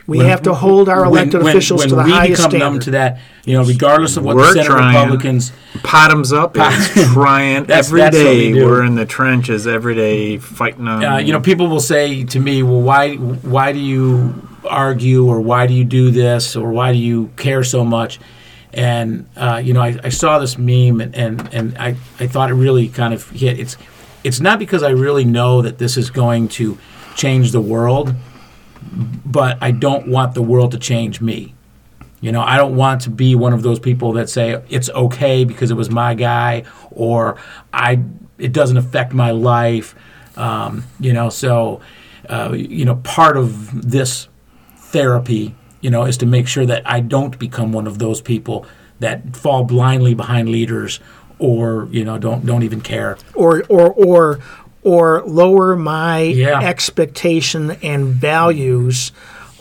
We have to hold our elected officials when to the highest. we highest become standard. numb to that, you know, regardless of what We're the Senate trying. Republicans, Bottoms up is trying That's- every that's day. we we're in the trenches every day fighting on. uh, you know, people will say to me, "Well, why why do you argue, or why do you do this, or why do you care so much?" And uh, you know, I, I saw this meme, and, and and I I thought it really kind of hit. It's it's not because I really know that this is going to change the world, but I don't want the world to change me. You know, I don't want to be one of those people that say it's okay because it was my guy, or I it doesn't affect my life. Um, you know, so uh, you know, part of this therapy, you know, is to make sure that I don't become one of those people that fall blindly behind leaders, or you know, don't don't even care. or or or or lower my Yeah. expectation and values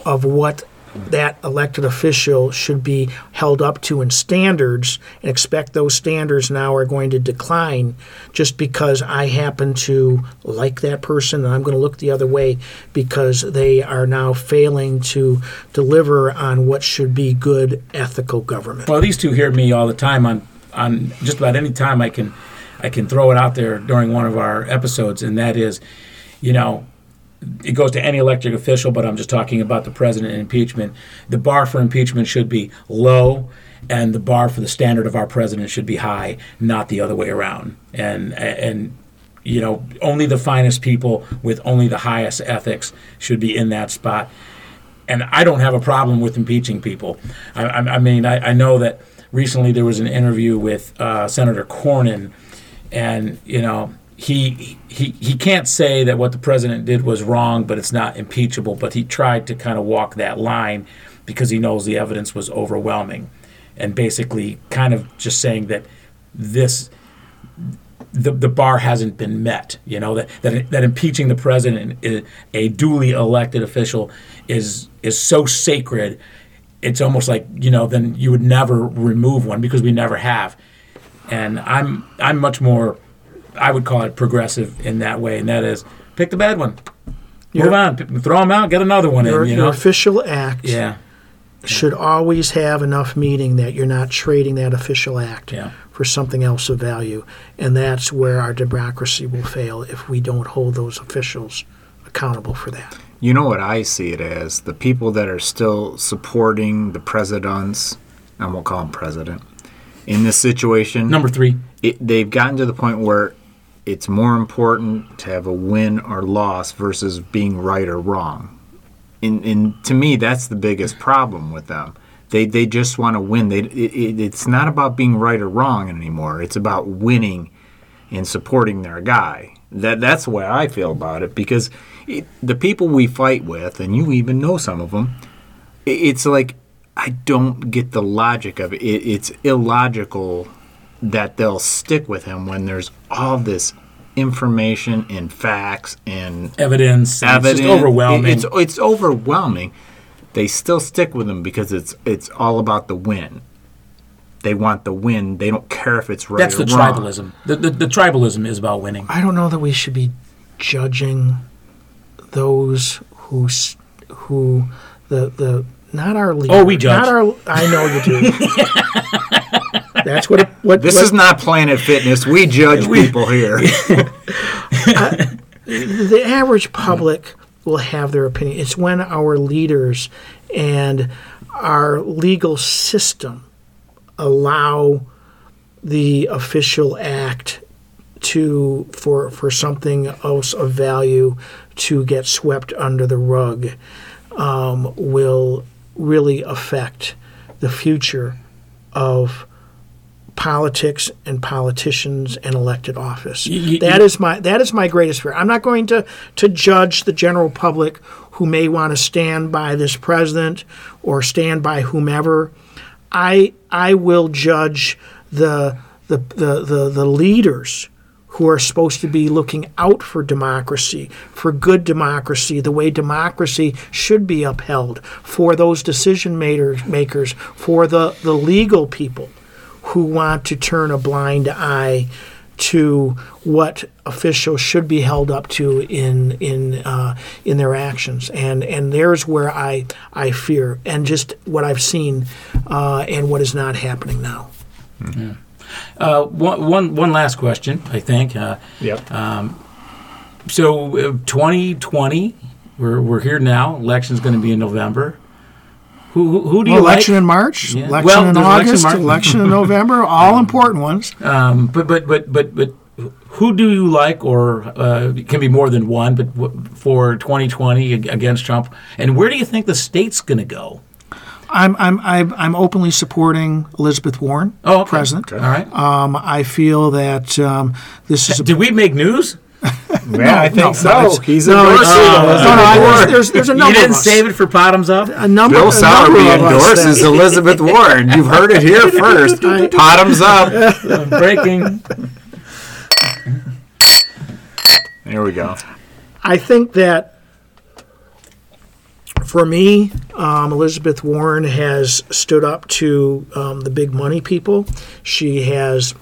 of what that elected official should be held up to in standards and expect those standards now are going to decline just because I happen to like that person and I'm going to look the other way because they are now failing to deliver on what should be good ethical government. Well, these two hear me all the time on on just about any time I can I can throw it out there during one of our episodes, and that is, you know, it goes to any elected official, but I'm just talking about the president and impeachment. The bar for impeachment should be low, and the bar for the standard of our president should be high, not the other way around. And and you know, only the finest people with only the highest ethics should be in that spot and I don't have a problem with impeaching people. I, I, I mean, I, I know that recently there was an interview with uh, Senator Cornyn, and you know he he he can't say that what the president did was wrong, but it's not impeachable. But he tried to kind of walk that line because he knows the evidence was overwhelming, and basically kind of just saying that this the, the bar hasn't been met. You know that that, that impeaching the president, eh, a duly elected official, is is so sacred. It's almost like you know then you would never remove one because we never have. And I'm I'm much more, I would call it progressive in that way, and that is pick the bad one, move on, p- throw them out, get another one Your, in. You your know, official act yeah, should always have enough meaning that you're not trading that official act Yeah. for something else of value. And that's where our democracy will fail if we don't hold those officials accountable for that. You know what I see it as? The people that are still supporting the presidents, I won't call him president, in this situation, Number three. it, they've gotten to the point where it's more important to have a win or loss versus being right or wrong. And, and to me, that's the biggest problem with them. They, they just want to win. They, it, it, it's not about being right or wrong anymore. It's about winning and supporting their guy. That that's the way I feel about it because it, the people we fight with, and you even know some of them, it, it's like I don't get the logic of it. it. It's illogical that they'll stick with him when there's all this information and facts and Evidence. and evidence. It's just overwhelming. It's it's overwhelming. They still stick with him because it's it's all about the win. They want the win. They don't care if it's right That's or the wrong. tribalism. The, the, the tribalism is about winning. I don't know that we should be judging those who who the the not our leader. Oh, we judge. Not our. I know you do. That's what. It, what This what- is not Planet Fitness. We judge people here. the average public will have their opinion. It's when our leaders and our legal system allow the official act to for for something else of value to get swept under the rug um, will really affect the future of politics and politicians and elected office. Y- y- That is my that is my greatest fear. I'm not going to to judge the general public who may want to stand by this president or stand by whomever. I I will judge the the the the, the leaders who are supposed to be looking out for democracy, for good democracy, the way democracy should be upheld, for those decision makers, makers for the, the legal people who want to turn a blind eye to what officials should be held up to in in uh, in their actions, and and there's where I I fear, and just what I've seen, uh, and what is not happening now. Uh, one, one, one last question, I think. Uh, yep. so, uh, 2020, we're, we're here now. Election's going to be in November. Who, who, who do you Well, election like? in March, Yeah. election Well, in election August, March. election in November, all important ones. Um, but, but, but, but, but, who do you like, or uh, it can be more than one, but w- for 2020 against Trump? And where do you think the state's going to go? I'm I'm I'm, I'm openly supporting Elizabeth Warren, Oh, okay. president. All right. Um, I feel that um, this is a Did we make news? yeah, I think no, so. no, He's no, endorsing it's- Elizabeth no, no, there's, there's, there's a You didn't of us. save it for bottoms up? a number, Bill a Sowerby number of us endorses Elizabeth Warren. You've heard it here first. Bottoms up. Breaking. There we go. I think that for me, um, Elizabeth Warren has stood up to um, the big money people. She has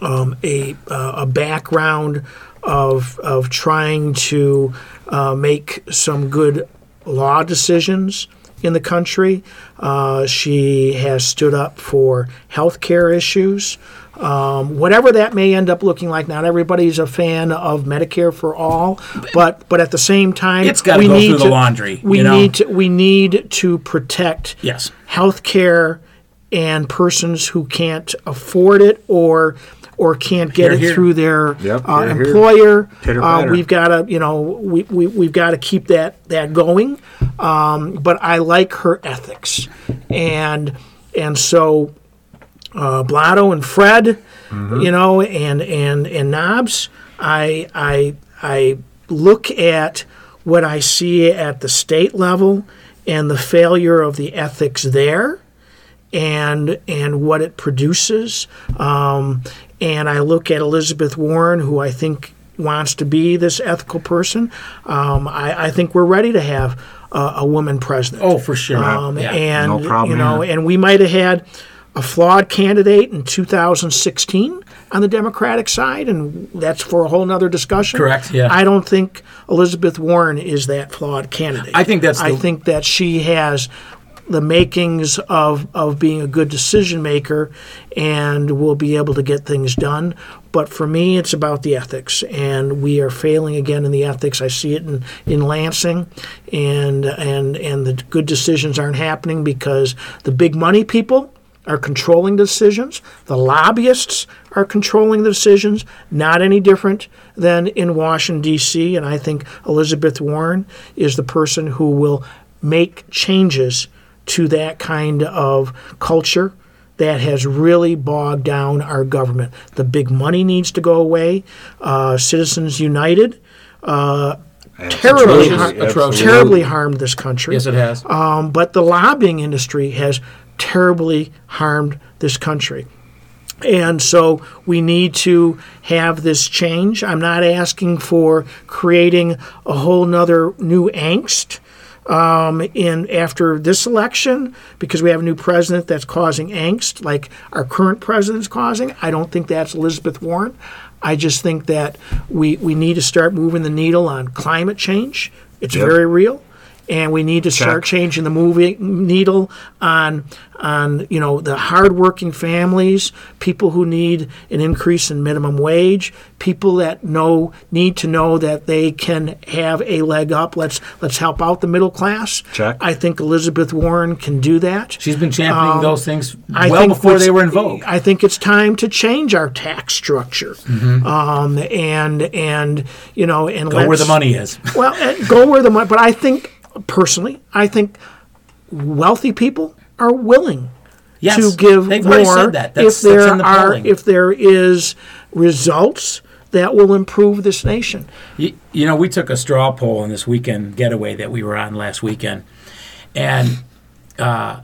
um, a uh, a background of of trying to uh, make some good law decisions in the country. Uh, she has stood up for health care issues. Um, whatever that may end up looking like, not everybody's a fan of Medicare for all, but but at the same time, It's gotta we go need through the to- laundry, We you know? need to we need to protect Yes. health care and persons who can't afford it or or can't get Hear, it hear. through their Yep, uh, hear. employer. Uh, we've got to, you know, we, we, we've got to keep that, that going. Um, but I like her ethics. And, and so uh, Blotto and Fred, you know, and, and, and Knobs, I, I, I look at what I see at the state level and the failure of the ethics there and and what it produces. Um, and I look at Elizabeth Warren, who I think wants to be this ethical person. Um, I, I think we're ready to have a, a woman president. Oh, for sure. Um, Yeah. And No problem you know, here. and we might have had a flawed candidate in 2016 on the Democratic side, and that's for a whole nother discussion. Correct, yeah. I don't think Elizabeth Warren is that flawed candidate. I think that's I the- think that she has the makings of of being a good decision maker, and we'll be able to get things done. But for me, it's about the ethics, and we are failing again in the ethics. I see it in, in Lansing, and and and the good decisions aren't happening because the big money people are controlling decisions. The lobbyists are controlling the decisions, not any different than in Washington, D.C. And I think Elizabeth Warren is the person who will make changes to that kind of culture that has really bogged down our government. The big money needs to go away. Uh, Citizens United. Uh, terribly, har- terribly harmed this country. Yes, it has. Um, but the lobbying industry has terribly harmed this country. And so we need to have this change. I'm not asking for creating a whole nother new angst um, in after this election because we have a new president that's causing angst like our current president's causing. I don't think that's Elizabeth Warren. I just think that we, we need to start moving the needle on climate change. It's Yep. very real and we need to start Check. changing the movie needle on on you know the hardworking families, people who need an increase in minimum wage, people that know need to know that they can have a leg up. Let's let's help out the middle class. Check. I think Elizabeth Warren can do that. She's been championing those things Um, well before they were in vogue. I think it's time to change our tax structure, um, and and you know and Mm-hmm. Go where the money is. well, go where the money. But I think personally, I think wealthy people are willing Yes, to give more said that. That's, if there that's in the are polling. if there is results that will improve this nation. You, you know, we took a straw poll on this weekend getaway that we were on last weekend, and uh,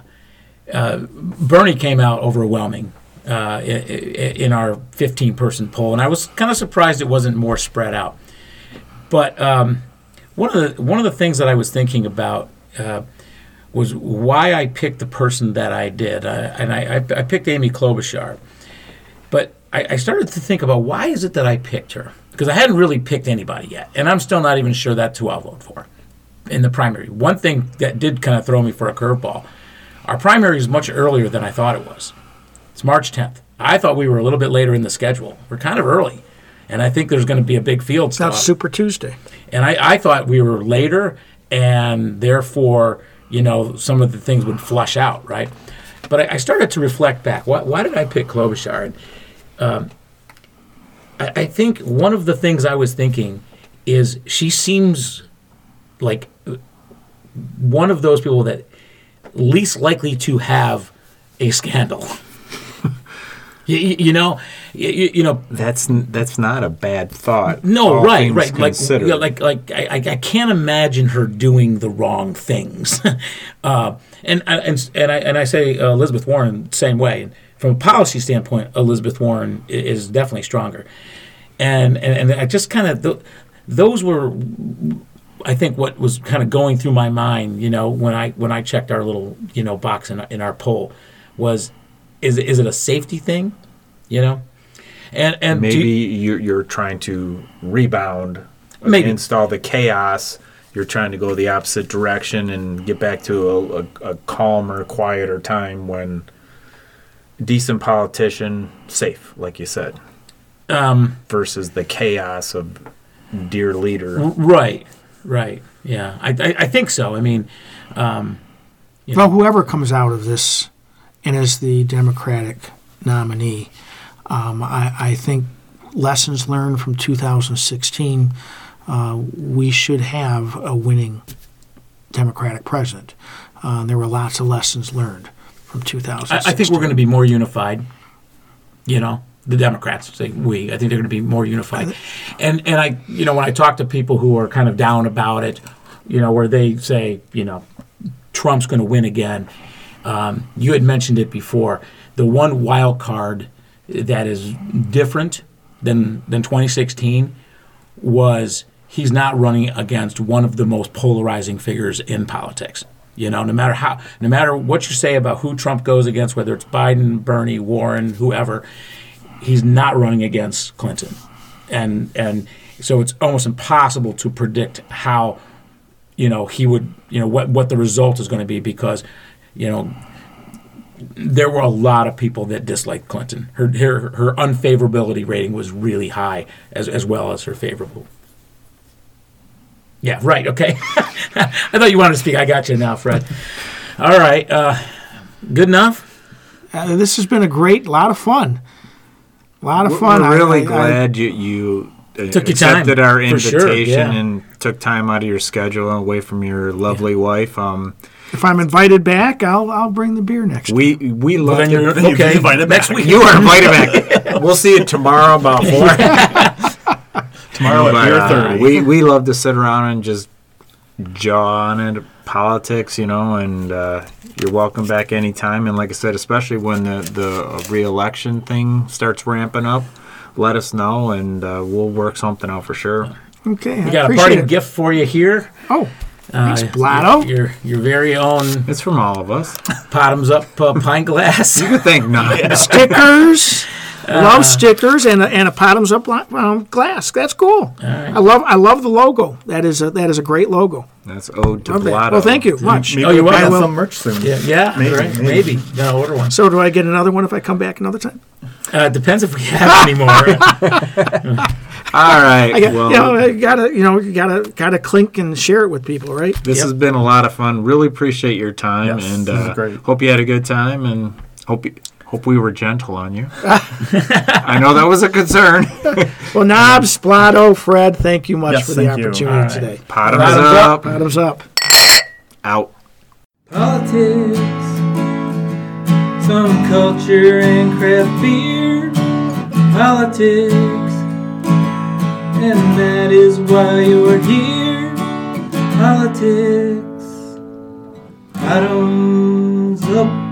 uh, Bernie came out overwhelming uh, i- i- in our 15 person poll, and I was kind of surprised it wasn't more spread out. But um, one of the one of the things that I was thinking about uh, was why I picked the person that I did, uh, and I, I, I picked Amy Klobuchar. But I, I started to think about why is it that I picked her? Because I hadn't really picked anybody yet, and I'm still not even sure that's who I'll vote for in the primary. One thing that did kind of throw me for a curveball: our primary is much earlier than I thought it was. It's March 10th. I thought we were a little bit later in the schedule. We're kind of early, and I think there's going to be a big field not. Super Tuesday. And I, I thought we were later, and therefore, you know, some of the things would flush out, right? But I, I started to reflect back. Why, why did I pick Klobuchar? And, um, I, I think one of the things I was thinking is she seems like one of those people that least likely to have a scandal. you, you know, you, you know, That's that's not a bad thought. no, right, right. Like, yeah, like, like I, I can't imagine her doing the wrong things. uh, and and and I and I say uh, Elizabeth Warren same way. From a policy standpoint, Elizabeth Warren is definitely stronger. And and, and I just kind of th- those were, I think, what was kind of going through my mind. You know, when I when I checked our little you know box in in our poll, was is is it a safety thing? You know. And, and do you- maybe you're, you're trying to rebound, Maybe. install the chaos. You're trying to go the opposite direction and get back to a, a, a calmer, quieter time when decent politician, safe, like you said, um, versus the chaos of dear leader. Right, right. Yeah, I, I, I think so. I mean, um, Yeah. Well, whoever comes out of this and is the Democratic nominee, um, I, I think lessons learned from 2016, uh, we should have a winning Democratic president. Uh, there were lots of lessons learned from I, 2016. I think we're going to be more unified. You know, the Democrats say we. I think they're going to be more unified. And and I, you know, when I talk to people who are kind of down about it, you know, where they say, you know, Trump's going to win again. Um, you had mentioned it before. The one wild card that is different than than 2016 was he's not running against one of the most polarizing figures in politics. You know, no matter how, no matter what you say about who Trump goes against, whether it's Biden, Bernie, Warren, whoever, he's not running against Clinton, and and so it's almost impossible to predict how, you know, he would, you know, what what the result is going to be because you know, there were a lot of people that disliked Clinton. Her her, her unfavorability rating was really high, as as well as her favorable. Yeah, right. Okay. I thought you wanted to speak. I got you now, Fred. All right. Uh, good enough. Uh, this has been a great, lot of fun. A lot of fun. We're really I- I- glad you you uh, Took your time, accepted our for sure, invitation yeah. and took time out of your schedule away from your lovely wife. Um, if I'm invited back, I'll I'll bring the beer next. we we love then you're Then you'd be okay. Next week. You are invited back. we'll see you tomorrow about four. Tomorrow at But, beer uh, thirty. we we love to sit around and just jaw on it, politics, you know. And uh, you're welcome back anytime. And like I said, especially when the the re-election thing starts ramping up, let us know, and uh, we'll work something out for sure. Okay, I We got a party it. gift for you here. Oh, thanks, Uh, Blotto. Your, your your very own It's from all of us. bottoms up uh, pint glass. You could think not. stickers. Love stickers and a, and a bottoms up um, glass. That's cool. I love I love the logo. That is a that is a great logo. That's ode to Love that. Blotto. Well, thank you much. Maybe Oh, you're we'll have some merch soon. Yeah, yeah, Maybe, right. maybe. Maybe. Gonna order one. So do I get another one if I come back another time? Uh, it depends if we have any more. All right. I got, well, you know, you gotta you know you gotta gotta clink and share it with people, right? this Yep. has been a lot of fun. Really appreciate your time, Yes, and this is uh, great. hope you had a good time, and hope you, hope we were gentle on you. I know that was a concern. Well, Knobs, Blotto, Fred, thank you much Yes, for the opportunity All right. today. Bottoms Bottoms up. Bottoms up. Out. Politics, some culture and craft beer. Politics, and that is why you're here. Politics, bottoms up